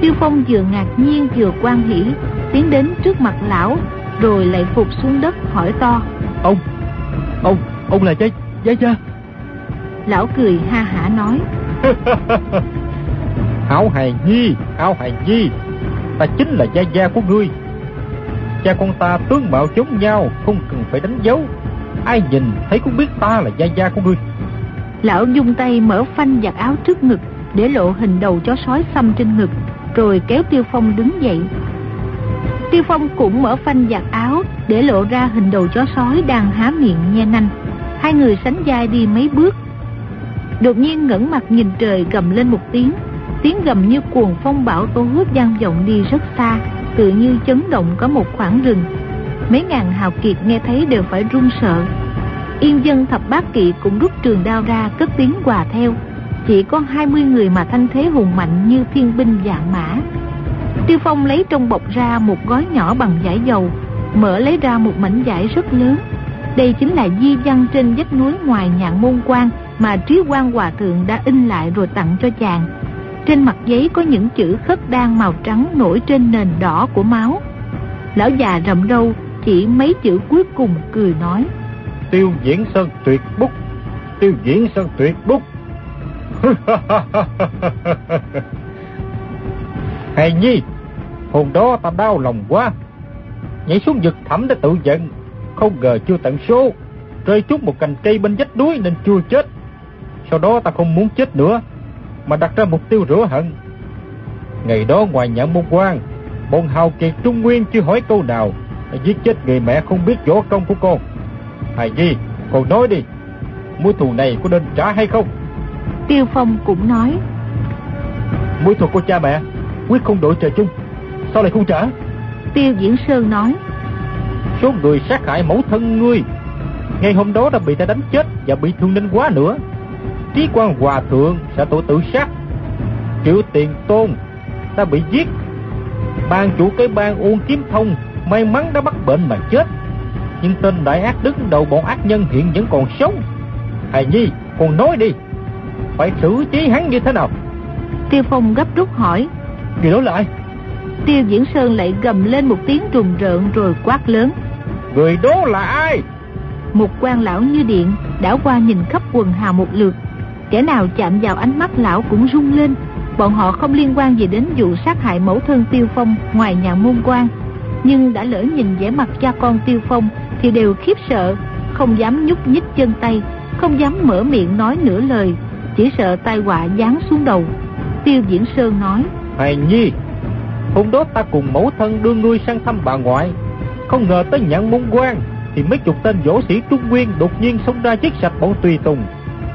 Tiêu Phong vừa ngạc nhiên vừa quan hỷ Tiến đến trước mặt lão Rồi lại phục xuống đất hỏi to. Ông, ông, ông là Gia, Gia Gia Lão cười ha hả nói. Hảo Hài Nhi, Hảo Hài Nhi Ta chính là Gia Gia của ngươi. Cha con ta tướng mạo giống nhau Không cần phải đánh dấu Ai nhìn thấy cũng biết ta là Gia Gia của ngươi. Lão dùng tay mở phanh giặt áo trước ngực Để lộ hình đầu chó sói xăm trên ngực, Rồi kéo Tiêu Phong đứng dậy. Tiêu Phong cũng mở phanh giặt áo Để lộ ra hình đầu chó sói đang há miệng nhe nanh Hai người sánh vai đi mấy bước. Đột nhiên ngẩng mặt nhìn trời gầm lên một tiếng. Tiếng gầm như cuồng phong bão tố vang vọng đi rất xa, Tự như chấn động có một khoảng rừng. Mấy ngàn hào kiệt nghe thấy đều phải run sợ. Yên dân thập bát kỵ cũng rút trường đao ra cất tiếng hòa theo. Chỉ có 20 người mà thanh thế hùng mạnh như thiên binh dạng mã. Tiêu Phong lấy trong bọc ra một gói nhỏ bằng giải dầu, Mở lấy ra một mảnh giải rất lớn. Đây chính là di văn trên vách núi ngoài nhạn môn quan Mà Trí quan Hòa Thượng đã in lại rồi tặng cho chàng. Trên mặt giấy có những chữ khất đan màu trắng nổi trên nền đỏ của máu. Lão già rậm râu chỉ mấy chữ cuối cùng cười nói. Tiêu diễn sơn tuyệt bút. Tiêu diễn sơn tuyệt bút. Hài nhi Hôm đó ta đau lòng quá. Nhảy xuống vực thẳm để tự giận. Không ngờ chưa tận số. Rơi trúng một cành cây bên vách núi nên chưa chết. Sau đó ta không muốn chết nữa, Mà đặt ra mục tiêu rửa hận. Ngày đó ngoài nhận môn quan, Bọn hào kiệt trung nguyên chưa hỏi câu nào. Giết chết người mẹ không biết võ công của con. Hài Nhi Con nói đi Mối thù này có nên trả hay không? Tiêu Phong cũng nói. Mối thù của cha mẹ Quyết không đổi trời chung Sao lại không trả? Tiêu Diễn Sơn nói. Số người sát hại mẫu thân ngươi Ngày hôm đó đã bị ta đánh chết Và bị thương nên quá nữa. Trí quan hòa thượng sẽ tội tự sát Triệu tiền tôn Ta bị giết. Ban chủ cái ban uôn kiếm thông May mắn đã bắt bệnh mà chết. Nhưng tên đại ác đứng đầu bọn ác nhân hiện vẫn còn sống. Hài Nhi còn nói đi Phải xử trí hắn như thế nào? Tiêu Phong gấp rút hỏi. Người đó là ai? Tiêu Diễn Sơn lại gầm lên một tiếng rùng rợn rồi quát lớn. Người đó là ai? Một quan lão như điện Đảo qua nhìn khắp quần hào một lượt. Kẻ nào chạm vào ánh mắt lão cũng rung lên. Bọn họ không liên quan gì đến vụ sát hại mẫu thân Tiêu Phong ngoài nhà môn quan nhưng đã lỡ nhìn vẻ mặt cha con Tiêu Phong Thì đều khiếp sợ, Không dám nhúc nhích chân tay, Không dám mở miệng nói nửa lời, Chỉ sợ tai họa giáng xuống đầu. Tiêu Diễn Sơn nói, Hài Nhi, Hôm đó ta cùng mẫu thân đưa ngươi sang thăm bà ngoại. Không ngờ tới nhận môn quan Thì mấy chục tên võ sĩ Trung Nguyên Đột nhiên xông ra giết sạch bọn tùy tùng,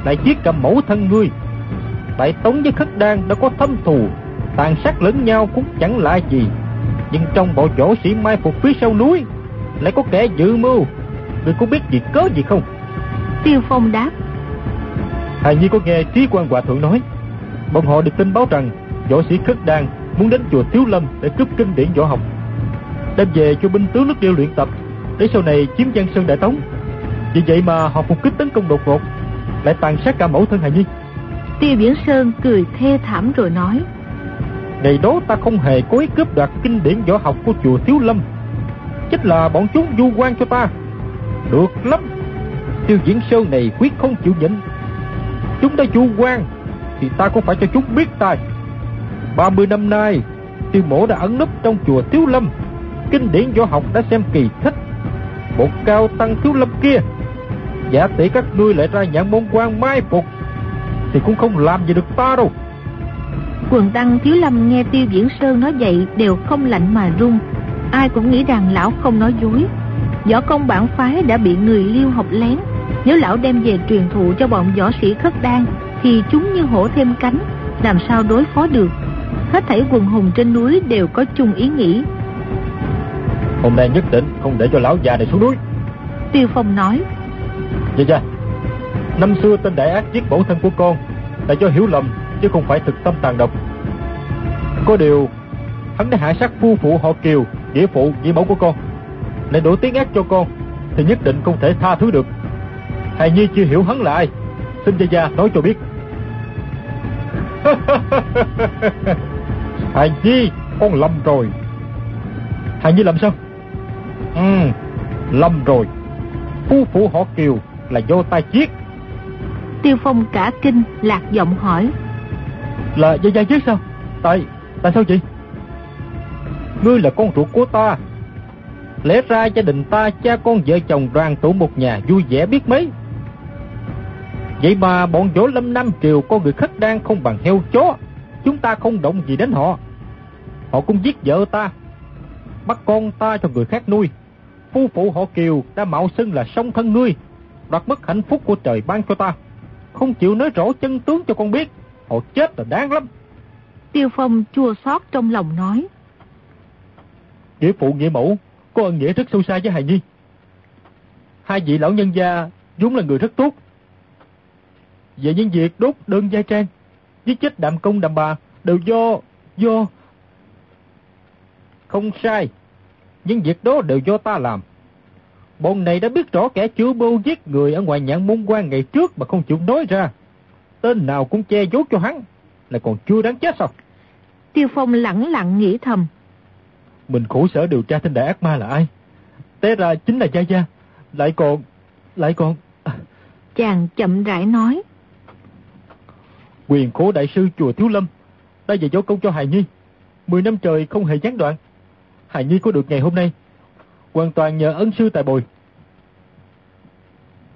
Lại giết cả mẫu thân ngươi. Đại Tống với Khất Đan đã có thâm thù, Tàn sát lẫn nhau cũng chẳng lạ gì. Nhưng trong bộ võ sĩ mai phục phía sau núi Lại có kẻ dự mưu. Ngươi có biết gì cớ gì không? Tiêu Phong đáp. Hài Nhi có nghe Trí quan Hòa Thượng nói. Bọn họ được tin báo rằng Võ sĩ Khất Đan muốn đến chùa Thiếu Lâm Để cướp kinh điển võ học. Đem về cho binh tướng nước điêu luyện tập Để sau này chiếm Giang Sơn Đại Tống. Vì vậy mà họ phục kích tấn công đột ngột Lại tàn sát cả mẫu thân Hài Nhi. Tiêu Viễn Sơn cười thê thảm rồi nói Ngày đó ta không hề cố ý cướp đoạt kinh điển võ học của chùa Thiếu Lâm. Chắc là bọn chúng du quan cho ta. Được lắm. Tiêu Diễn Sơn này quyết không chịu nhịn Chúng ta du quan Thì ta cũng phải cho chúng biết ta 30 năm nay, Tiêu mổ đã ẩn núp trong chùa Thiếu Lâm. Kinh điển võ học đã xem kỳ thích. Một cao tăng thiếu lâm kia, Giả tỷ các ngươi lại ra nhận môn quan mai phục, Thì cũng không làm gì được ta đâu. Quần tăng thiếu lâm nghe tiêu diễn sơn nói vậy Đều không lạnh mà run. Ai cũng nghĩ rằng lão không nói dối. Võ công bản phái đã bị người liêu học lén. Nếu lão đem về truyền thụ cho bọn võ sĩ khất đan Thì chúng như hổ thêm cánh Làm sao đối phó được? Hết thảy quần hùng trên núi đều có chung ý nghĩ. Hôm nay nhất định không để cho lão già này xuống núi. Tiêu Phong nói Dạ dạ. Năm xưa tên đại ác giết mẫu thân của con Là do hiểu lầm chứ không phải thực tâm tàn độc. Có điều Hắn đã hạ sát phu phụ họ Kiều Nghĩa phụ, nghĩa mẫu của con. Nên đổ tiếng ác cho con Thì nhất định không thể tha thứ được. Hài Nhi chưa hiểu hắn là ai Xin gia gia nói cho biết. Hài Nhi Con lầm rồi. Hài Nhi làm sao? Ừ Lầm rồi. Phu phụ họ Kiều là do ta giết. Tiêu Phong cả kinh lạc giọng hỏi. Là dây gia chết sao? Tại Tại sao chị Ngươi là con ruột của ta. Lẽ ra gia đình ta, cha con, vợ chồng, đoàn tụ một nhà, vui vẻ biết mấy. Vậy mà bọn võ lâm Nam Triều có người khất đang không bằng heo chó. Chúng ta không động gì đến họ. Họ cũng giết vợ ta, Bắt con ta cho người khác nuôi. Phu phụ họ Kiều đã mạo xưng là song thân ngươi, Đoạt mất hạnh phúc của trời ban cho ta. Không chịu nói rõ chân tướng cho con biết. Họ chết là đáng lắm. Tiêu Phong chua xót trong lòng nói. Nghĩa phụ nghĩa mẫu Có ân nghĩa rất sâu xa với Hài Nhi. Hai vị lão nhân gia vốn là người rất tốt. Về những việc đốt đơn gia trang Giết chết đạm công đạm bà Đều do Do Không sai. Những việc đó đều do ta làm. Bọn này đã biết rõ kẻ chứa bưu giết người Ở ngoài nhãn môn quan ngày trước Mà không chịu nói ra Tên nào cũng che giấu cho hắn Lại còn chưa đáng chết sao? Tiêu Phong lặng lặng nghĩ thầm. Mình khổ sở điều tra tên đại ác ma là ai? Té ra chính là Gia Gia Lại còn Lại còn Chàng chậm rãi nói. Quyền khổ đại sư chùa Thiếu Lâm Đã về dỗ công cho Hài Nhi. Mười năm trời không hề gián đoạn. Hài Nhi có được ngày hôm nay. Hoàn toàn nhờ ân sư tài bồi.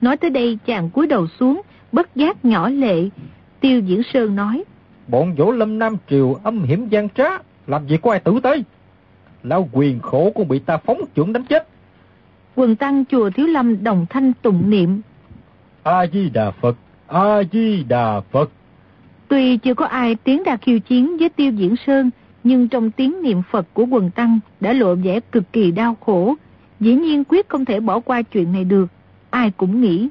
Nói tới đây chàng cúi đầu xuống Bất giác nhỏ lệ Tiêu Diễn Sơn nói. Bọn võ lâm Nam Triều âm hiểm gian trá Làm gì có ai tử tế? Lão quyền khổ cũng bị ta phóng chuẩn đánh chết. Quần tăng chùa Thiếu Lâm đồng thanh tụng niệm. A-di-đà Phật A-di-đà Phật. Tuy chưa có ai tiến ra khiêu chiến với Tiêu Diễn Sơn Nhưng trong tiếng niệm Phật của quần tăng Đã lộ vẻ cực kỳ đau khổ. Dĩ nhiên quyết không thể bỏ qua chuyện này được Ai cũng nghĩ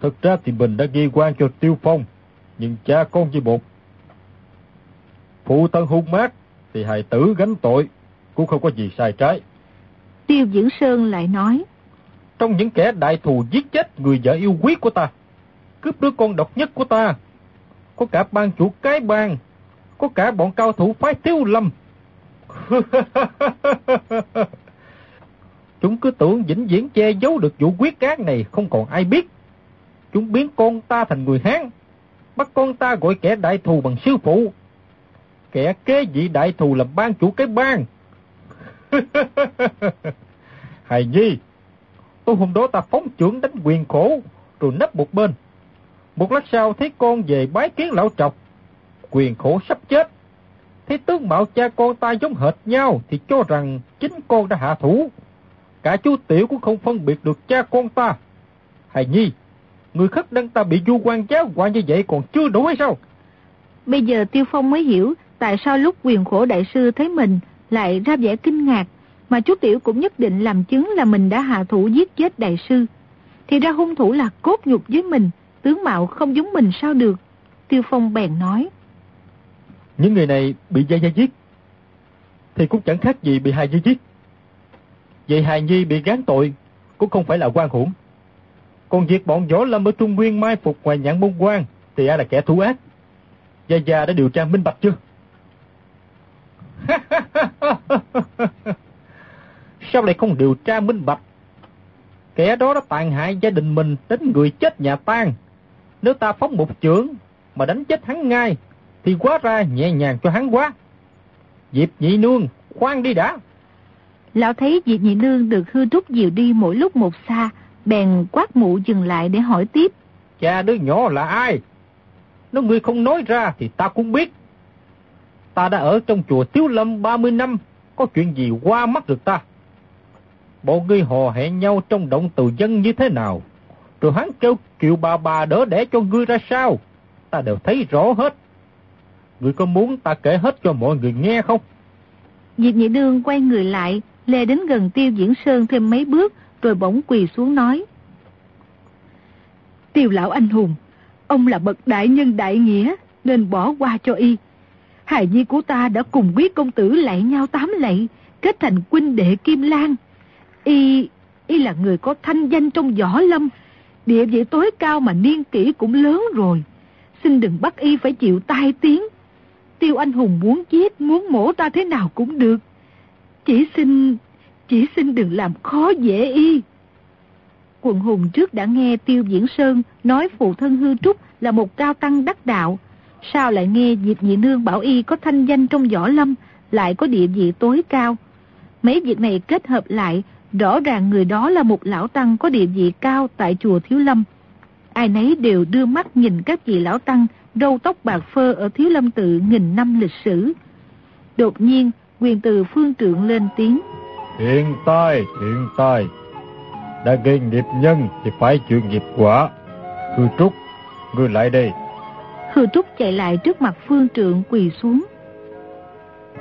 Thật ra thì mình đã ghi quan cho Tiêu Phong Nhưng cha con với một. Phụ thân hung mát Thì hài tử gánh tội Cũng không có gì sai trái. Tiêu Diễn Sơn lại nói Trong những kẻ đại thù giết chết người vợ yêu quý của ta Cướp đứa con độc nhất của ta Có cả ban chủ cái bang Có cả bọn cao thủ phái tiêu lâm. Chúng cứ tưởng vĩnh viễn che giấu được vụ quyết ác này không còn ai biết. Chúng biến con ta thành người Hán, bắt con ta gọi kẻ đại thù bằng sư phụ. Kẻ kế vị đại thù là ban chủ cái bang. Hài Nhi, tôi hôm đó ta phóng trưởng đánh quyền khổ, rồi nấp một bên. Một lát sau thấy con về bái kiến lão trọc, quyền khổ sắp chết. Thấy tướng mạo cha con ta giống hệt nhau thì cho rằng chính con đã hạ thủ. Cả chú Tiểu cũng không phân biệt được cha con ta. Hài Nhi, người khất đăng ta bị du quan giáo quả như vậy còn chưa đủ hay sao? Bây giờ Tiêu Phong mới hiểu tại sao lúc quyền khổ đại sư thấy mình lại ra vẻ kinh ngạc, mà chú Tiểu cũng nhất định làm chứng là mình đã hạ thủ giết chết đại sư. Thì ra hung thủ là cốt nhục với mình, tướng mạo không giống mình sao được. Tiêu Phong bèn nói. Những người này bị Gia Gia giết, thì cũng chẳng khác gì bị Hài Nhi giết. Vậy Hài Nhi bị gán tội cũng không phải là quan hủng. Còn việc bọn võ lâm ở Trung Nguyên mai phục ngoài nhãn môn quan thì ai là kẻ thú ác. Gia Gia đã điều tra minh bạch chưa? Sao lại không điều tra minh bạch? Kẻ đó đã tàn hại gia đình mình đến người chết nhà tan. Nếu ta phóng một chưởng mà đánh chết hắn ngay thì quá ra nhẹ nhàng cho hắn quá. Diệp nhị nương, khoan đi đã. Lão thấy Diệp Nhị Nương được hư trúc diều đi mỗi lúc một xa, bèn quát mụ dừng lại để hỏi tiếp. Cha đứa nhỏ là ai? Nếu người không nói ra thì ta cũng biết. Ta đã ở trong chùa Tiếu Lâm 30 năm, có chuyện gì qua mắt được ta? Bộ ngươi hò hẹn nhau trong động từ dân như thế nào? Rồi hắn kêu kiều bà bà đỡ đẻ cho ngươi ra sao? Ta đều thấy rõ hết. Ngươi có muốn ta kể hết cho mọi người nghe không? Diệp Nhị Nương quay người lại, lê đến gần Tiêu Diễn Sơn thêm mấy bước, rồi bỗng quỳ xuống nói. Tiêu lão anh hùng, ông là bậc đại nhân đại nghĩa, nên bỏ qua cho y. Hài nhi của ta đã cùng quý công tử lạy nhau tám lạy, kết thành huynh đệ Kim Lan. Y, y là người có thanh danh trong võ lâm, địa vị tối cao mà niên kỷ cũng lớn rồi. Xin đừng bắt y phải chịu tai tiếng. Tiêu anh hùng muốn giết, muốn mổ ta thế nào cũng được. Chỉ xin, chỉ xin đừng làm khó dễ y. Quần hùng trước đã nghe Tiêu Diễn Sơn nói phụ thân hư trúc là một cao tăng đắc đạo. Sao lại nghe Diệp Nhị Nương bảo y có thanh danh trong võ lâm, lại có địa vị tối cao. Mấy việc này kết hợp lại, rõ ràng người đó là một lão tăng có địa vị cao tại chùa Thiếu Lâm. Ai nấy đều đưa mắt nhìn các vị lão tăng râu tóc bạc phơ ở Thiếu Lâm tự nghìn năm lịch sử. Đột nhiên, quyền từ phương trượng lên tiếng. Hiện tai, hiện tai. Đã gây nghiệp nhân thì phải chịu nghiệp quả. Hư Trúc, ngươi lại đây. Hư Trúc chạy lại trước mặt phương trượng quỳ xuống.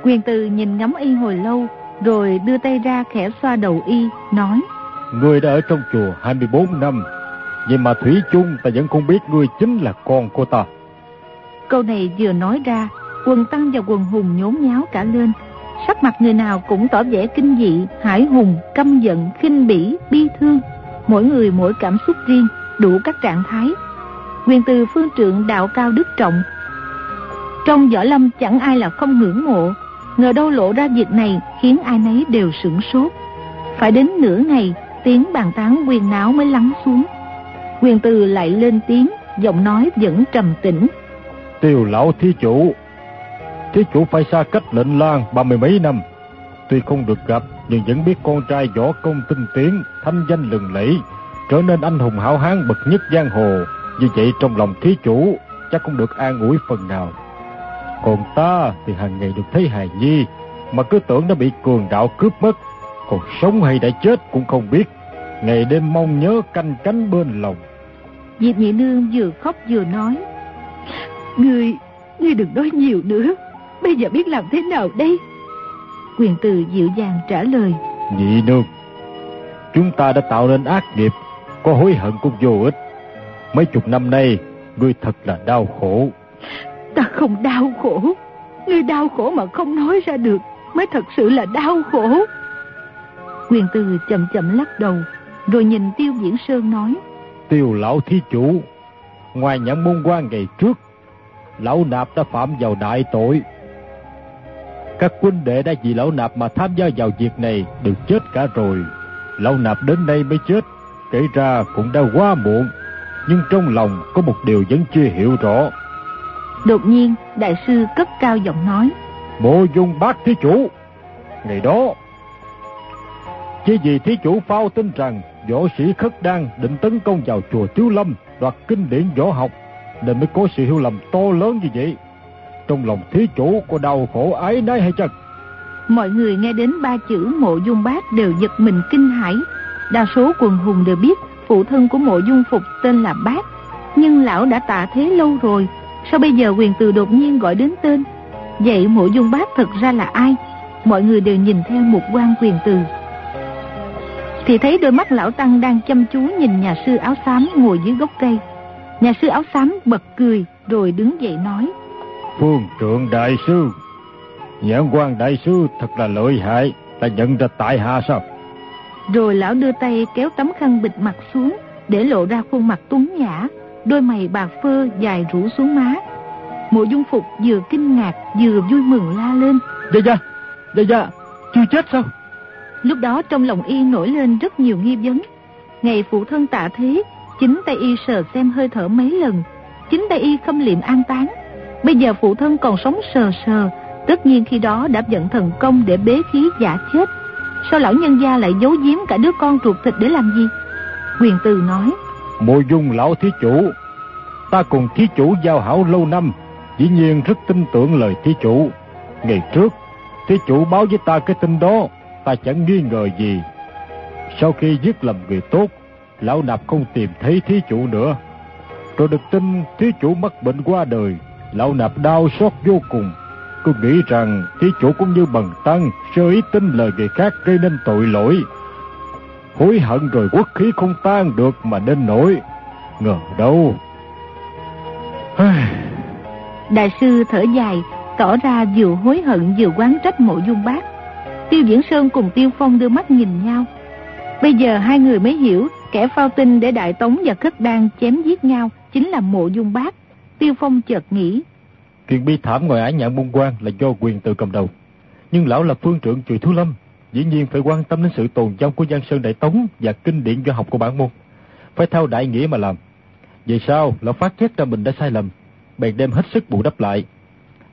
Quyền từ nhìn ngắm y hồi lâu, rồi đưa tay ra khẽ xoa đầu y, nói. Ngươi đã ở trong chùa 24 năm, nhưng mà Thủy chung ta vẫn không biết ngươi chính là con của ta. Câu này vừa nói ra, quần tăng và quần hùng nhốn nháo cả lên. Sắc mặt người nào cũng tỏ vẻ kinh dị, hải hùng, căm giận, khinh bỉ, bi thương. Mỗi người mỗi cảm xúc riêng, đủ các trạng thái. Quyền từ phương trượng đạo cao đức trọng. Trong võ lâm chẳng ai là không ngưỡng mộ. Ngờ đâu lộ ra việc này khiến ai nấy đều sửng sốt. Phải đến nửa ngày, tiếng bàn tán quyền náo mới lắng xuống. Quyền từ lại lên tiếng, giọng nói vẫn trầm tĩnh, tiêu lão thí chủ. Thí chủ phải xa cách lệnh lang ba mươi mấy năm. Tuy không được gặp, nhưng vẫn biết con trai võ công tinh tiến, thanh danh lừng lẫy, trở nên anh hùng hảo hán bậc nhất giang hồ. Như vậy trong lòng thí chủ chắc cũng được an ủi phần nào. Còn ta thì hàng ngày được thấy hài nhi, mà cứ tưởng đã bị cường đạo cướp mất. Còn sống hay đã chết cũng không biết. Ngày đêm mong nhớ canh cánh bên lòng. Diệp Nhị Nương vừa khóc vừa nói. Ngươi, ngươi đừng nói nhiều nữa. Bây giờ biết làm thế nào đây? Quyền từ dịu dàng trả lời. Nhị nương, chúng ta đã tạo nên ác nghiệp, có hối hận cũng vô ích. Mấy chục năm nay, ngươi thật là đau khổ. Ta không đau khổ. Ngươi đau khổ mà không nói ra được, mới thật sự là đau khổ. Quyền từ chậm chậm lắc đầu, rồi nhìn Tiêu Diễn Sơn nói. Tiêu lão thí chủ, ngoài nhận môn quan ngày trước, lão nạp đã phạm vào đại tội. Các quân đệ đã vì lão nạp mà tham gia vào việc này đều chết cả rồi. Lão nạp đến đây mới chết, kể ra cũng đã quá muộn, nhưng trong lòng có một điều vẫn chưa hiểu rõ. Đột nhiên, đại sư cất cao giọng nói. Mộ dung bác thí chủ, ngày đó, chỉ vì thí chủ phao tin rằng võ sĩ khất đan định tấn công vào chùa Tiếu Lâm, đoạt kinh điển võ học nên mới có sự hiểu lầm to lớn như vậy. Trong lòng thí chủ có đau khổ ái nấy hay chăng? Mọi người nghe đến ba chữ mộ dung bác đều giật mình kinh hãi. Đa số quần hùng đều biết phụ thân của mộ dung phục tên là bác. Nhưng lão đã tạ thế lâu rồi. Sao bây giờ quyền từ đột nhiên gọi đến tên? Vậy mộ dung bác thật ra là ai? Mọi người đều nhìn theo một quan quyền từ. Thì thấy đôi mắt lão Tăng đang chăm chú nhìn nhà sư áo xám ngồi dưới gốc cây. Nhà sư áo xám bật cười rồi đứng dậy nói. Phương trượng đại sư, nhãn quan đại sư thật là lợi hại, ta nhận ra tại hạ sao? Rồi lão đưa tay kéo tấm khăn bịt mặt xuống để lộ ra khuôn mặt tuấn nhã, đôi mày bạc phơ dài rủ xuống má. Mộ dung phục vừa kinh ngạc vừa vui mừng la lên. Dạ dạ, dạ dạ, chưa chết sao? Lúc đó trong lòng y nổi lên rất nhiều nghi vấn. Ngày phụ thân tạ thế, Chính tay y sờ xem hơi thở mấy lần Chính tay y khâm liệm an táng Bây giờ phụ thân còn sống sờ sờ, Tất nhiên khi đó đã vận thần công để bế khí giả chết. Sao lão nhân gia lại giấu giếm cả đứa con ruột thịt để làm gì? Quyền từ nói, Mộ dung lão thí chủ, Ta cùng thí chủ giao hảo lâu năm, Dĩ nhiên rất tin tưởng lời thí chủ. Ngày trước, Thí chủ báo với ta cái tin đó, Ta chẳng nghi ngờ gì. Sau khi giết lầm người tốt, Lão nạp không tìm thấy thí chủ nữa. Rồi được tin thí chủ mắc bệnh qua đời Lão nạp đau xót vô cùng. Cứ nghĩ rằng thí chủ cũng như bần tăng Sơ ý tin lời người khác gây nên tội lỗi. Hối hận rồi quốc khí không tan được mà nên nổi Ngờ đâu. Đại sư thở dài, Tỏ ra vừa hối hận vừa quán trách mộ dung bác. Tiêu Diễn Sơn cùng Tiêu Phong đưa mắt nhìn nhau. Bây giờ hai người mới hiểu Kẻ phao tin để Đại Tống và Khất Đan chém giết nhau Chính là mộ dung bác. Tiêu Phong chợt nghĩ. Chuyện bi thảm ngoài ải nhạn môn quan là do quyền từ cầm đầu. Nhưng lão là phương trưởng trừ Thú Lâm Dĩ nhiên phải quan tâm đến sự tồn vong của Giang Sơn Đại Tống Và kinh điển do học của bản môn. Phải theo đại nghĩa mà làm. Vậy sao lão phát giác ra mình đã sai lầm Bèn đem hết sức bù đắp lại.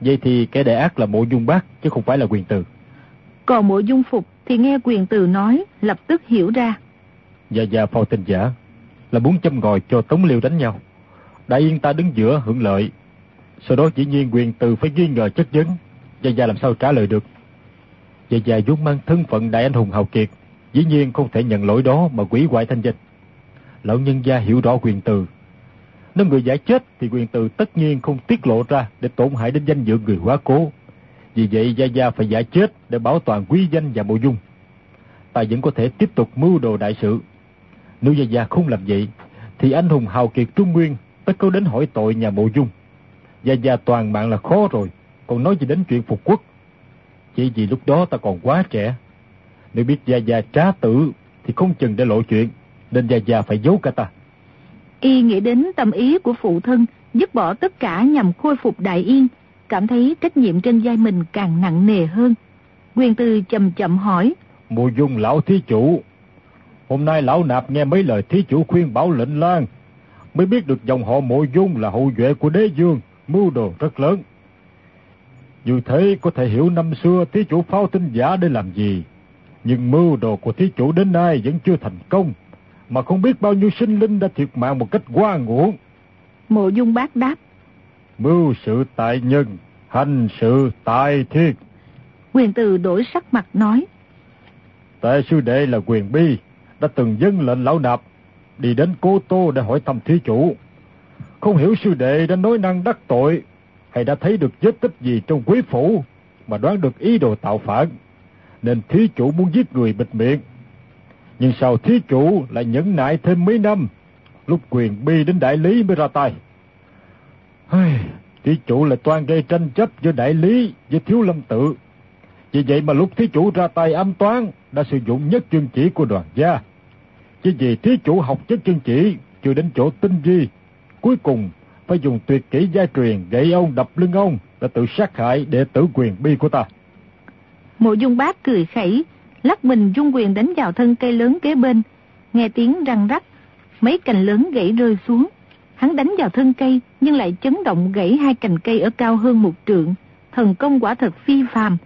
Vậy thì kẻ đại ác là mộ dung bác Chứ không phải là quyền từ Còn mộ dung phục thì nghe quyền từ nói Lập tức hiểu ra. Và già phò tình giả Là muốn châm ngòi cho Tống Liêu đánh nhau Đại yên ta đứng giữa hưởng lợi. Sau đó dĩ nhiên quyền từ phải nghi ngờ chất vấn. Gia Gia làm sao trả lời được? Gia Gia vốn mang thân phận đại anh hùng hào kiệt, Dĩ nhiên không thể nhận lỗi đó mà quỷ hoại thanh danh. Lão nhân gia hiểu rõ quyền từ. Nếu người giả chết thì quyền từ tất nhiên không tiết lộ ra Để tổn hại đến danh dự người quá cố. Vì vậy Gia Gia phải giả chết để bảo toàn quý danh và bộ dung. Ta vẫn có thể tiếp tục mưu đồ đại sự. Nếu Gia Gia không làm vậy, Thì anh hùng hào kiệt Trung Nguyên tất có đến hỏi tội nhà mộ dung. Gia Gia toàn mạng là khó rồi Còn nói gì đến chuyện phục quốc. Chỉ vì lúc đó ta còn quá trẻ. Nếu biết Gia Gia trá tử Thì không chừng để lộ chuyện Nên Gia Gia phải giấu cả ta. Y nghĩ đến tâm ý của phụ thân Dứt bỏ tất cả nhằm khôi phục đại yên Cảm thấy trách nhiệm trên vai mình càng nặng nề hơn. Quyền Tư chậm chậm hỏi Mộ dung lão thí chủ Hôm nay lão nạp nghe mấy lời thí chủ khuyên bảo lệnh lan mới biết được dòng họ mộ dung là hậu duệ của đế dương, mưu đồ rất lớn. Như thế có thể hiểu năm xưa thí chủ phao tinh giả để làm gì, nhưng mưu đồ của thí chủ đến nay vẫn chưa thành công, mà không biết bao nhiêu sinh linh đã thiệt mạng một cách qua nguồn. Mộ dung bác đáp. Mưu sự tại nhân, hành sự tại thiên. Quyền từ đổi sắc mặt nói. Tại sư đệ là quyền bi, đã từng dân lệnh lão nạp đi đến Cô Tô để hỏi thăm thí chủ. Không hiểu sư đệ đã nói năng đắc tội, hay đã thấy được vết tích gì trong quý phủ, mà đoán được ý đồ tạo phản, nên thí chủ muốn giết người bịt miệng. Nhưng sao thí chủ lại nhẫn nại thêm mấy năm, lúc quyền bi đến đại lý mới ra tay. Thí chủ lại toan gây tranh chấp giữa đại lý với thiếu lâm tự. Vì vậy mà lúc thí chủ ra tay âm toán đã sử dụng nhất chương chỉ của đoàn gia chỉ vì thí chủ học chất chân chỉ, chưa đến chỗ tinh vi. Cuối cùng, phải dùng tuyệt kỹ gia truyền gậy ông đập lưng ông, đã tự sát hại đệ tử quyền bi của ta. Mộ dung bác cười khẩy, lắc mình dung quyền đánh vào thân cây lớn kế bên. Nghe tiếng răng rắc, mấy cành lớn gãy rơi xuống. Hắn đánh vào thân cây, nhưng lại chấn động gãy hai cành cây ở cao hơn một trượng. Thần công quả thật phi phàm.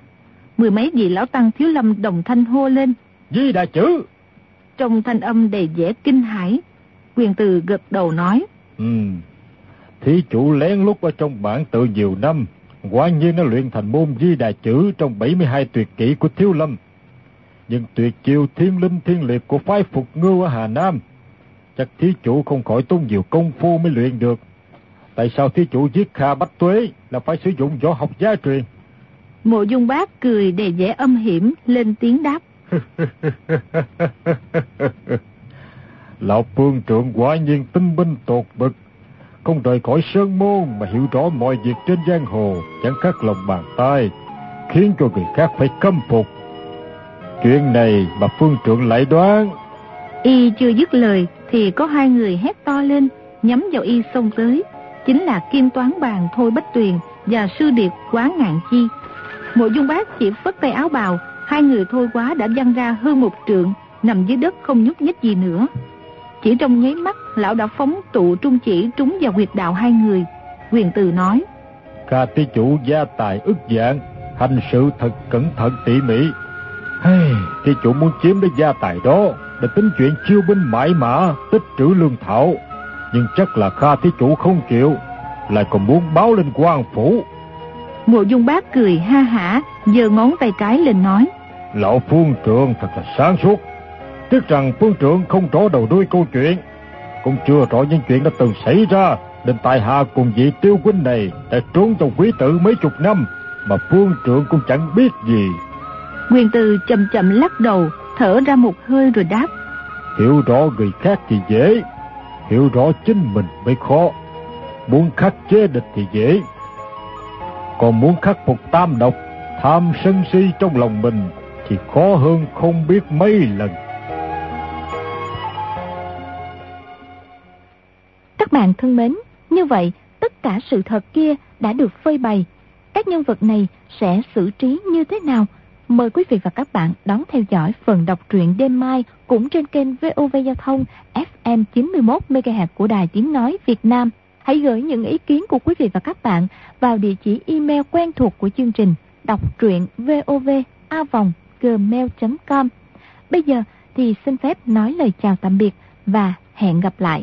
Mười mấy vị lão tăng thiếu lâm đồng thanh hô lên. Di đại chữ! Trong thanh âm đầy vẻ kinh hãi. Quyền từ gật đầu nói. Ừ, thí chủ lén lút ở trong bản tự nhiều năm, quả nhiên nó luyện thành môn di đà chữ trong 72 tuyệt kỹ của Thiếu Lâm. Nhưng tuyệt chiêu thiên linh thiên liệt của phái Phục Ngưu ở Hà Nam, chắc thí chủ không khỏi tốn nhiều công phu mới luyện được. Tại sao thí chủ giết Kha Bách Tuế là phải sử dụng võ học gia truyền? Mộ dung bác cười đầy vẻ âm hiểm lên tiếng đáp. Lão phương trưởng quả nhiên tinh binh tột bực, không rời khỏi sơn môn mà hiểu rõ mọi việc trên giang hồ, chẳng khác lòng bàn tay, khiến cho người khác phải căm phục. Chuyện này mà phương trưởng lại đoán. Y chưa dứt lời thì có hai người hét to lên, nhắm vào y xông tới. Chính là kim toán bàn Thôi Bách Tuyền và sư điệp Quá Ngạn Chi. Mộ dung bác chỉ phất tay áo bào, Hai người thôi quá đã văng ra hơn một trượng, nằm dưới đất không nhúc nhích gì nữa. Chỉ trong nháy mắt, lão đã phóng tụ trung chỉ trúng vào huyệt đạo hai người. Quyền từ nói. Ca tí chủ gia tài ức dạng, hành sự thật cẩn thận tỉ mỉ. Hey, thí chủ muốn chiếm lấy gia tài đó, để tính chuyện chiêu binh mãi mã, tích trữ lương thảo. Nhưng chắc là Kha thí chủ không chịu, lại còn muốn báo lên quan phủ. Mộ dung bác cười ha hả, giơ ngón tay cái lên nói. Lão phương trượng thật là sáng suốt. Tiếc rằng phương trượng không rõ đầu đuôi câu chuyện. Cũng chưa rõ những chuyện đã từng xảy ra. Nên tài hạ cùng vị tiêu huynh này đã trốn trong quý tử mấy chục năm. Mà phương trượng cũng chẳng biết gì. Nguyên Tư chậm chậm lắc đầu, thở ra một hơi rồi đáp. Hiểu rõ người khác thì dễ, hiểu rõ chính mình mới khó. Muốn khắc chế địch thì dễ, còn muốn khắc phục tam độc, tham sân si trong lòng mình thì khó hơn không biết mấy lần. Các bạn thân mến, như vậy tất cả sự thật kia đã được phơi bày. Các nhân vật này sẽ xử trí như thế nào? Mời quý vị và các bạn đón theo dõi phần đọc truyện đêm mai cũng trên kênh VOV Giao thông FM 91 MHz của Đài Tiếng Nói Việt Nam. Hãy gửi những ý kiến của quý vị và các bạn vào địa chỉ email quen thuộc của chương trình đọc truyện gmail.com. Bây giờ thì xin phép nói lời chào tạm biệt và hẹn gặp lại.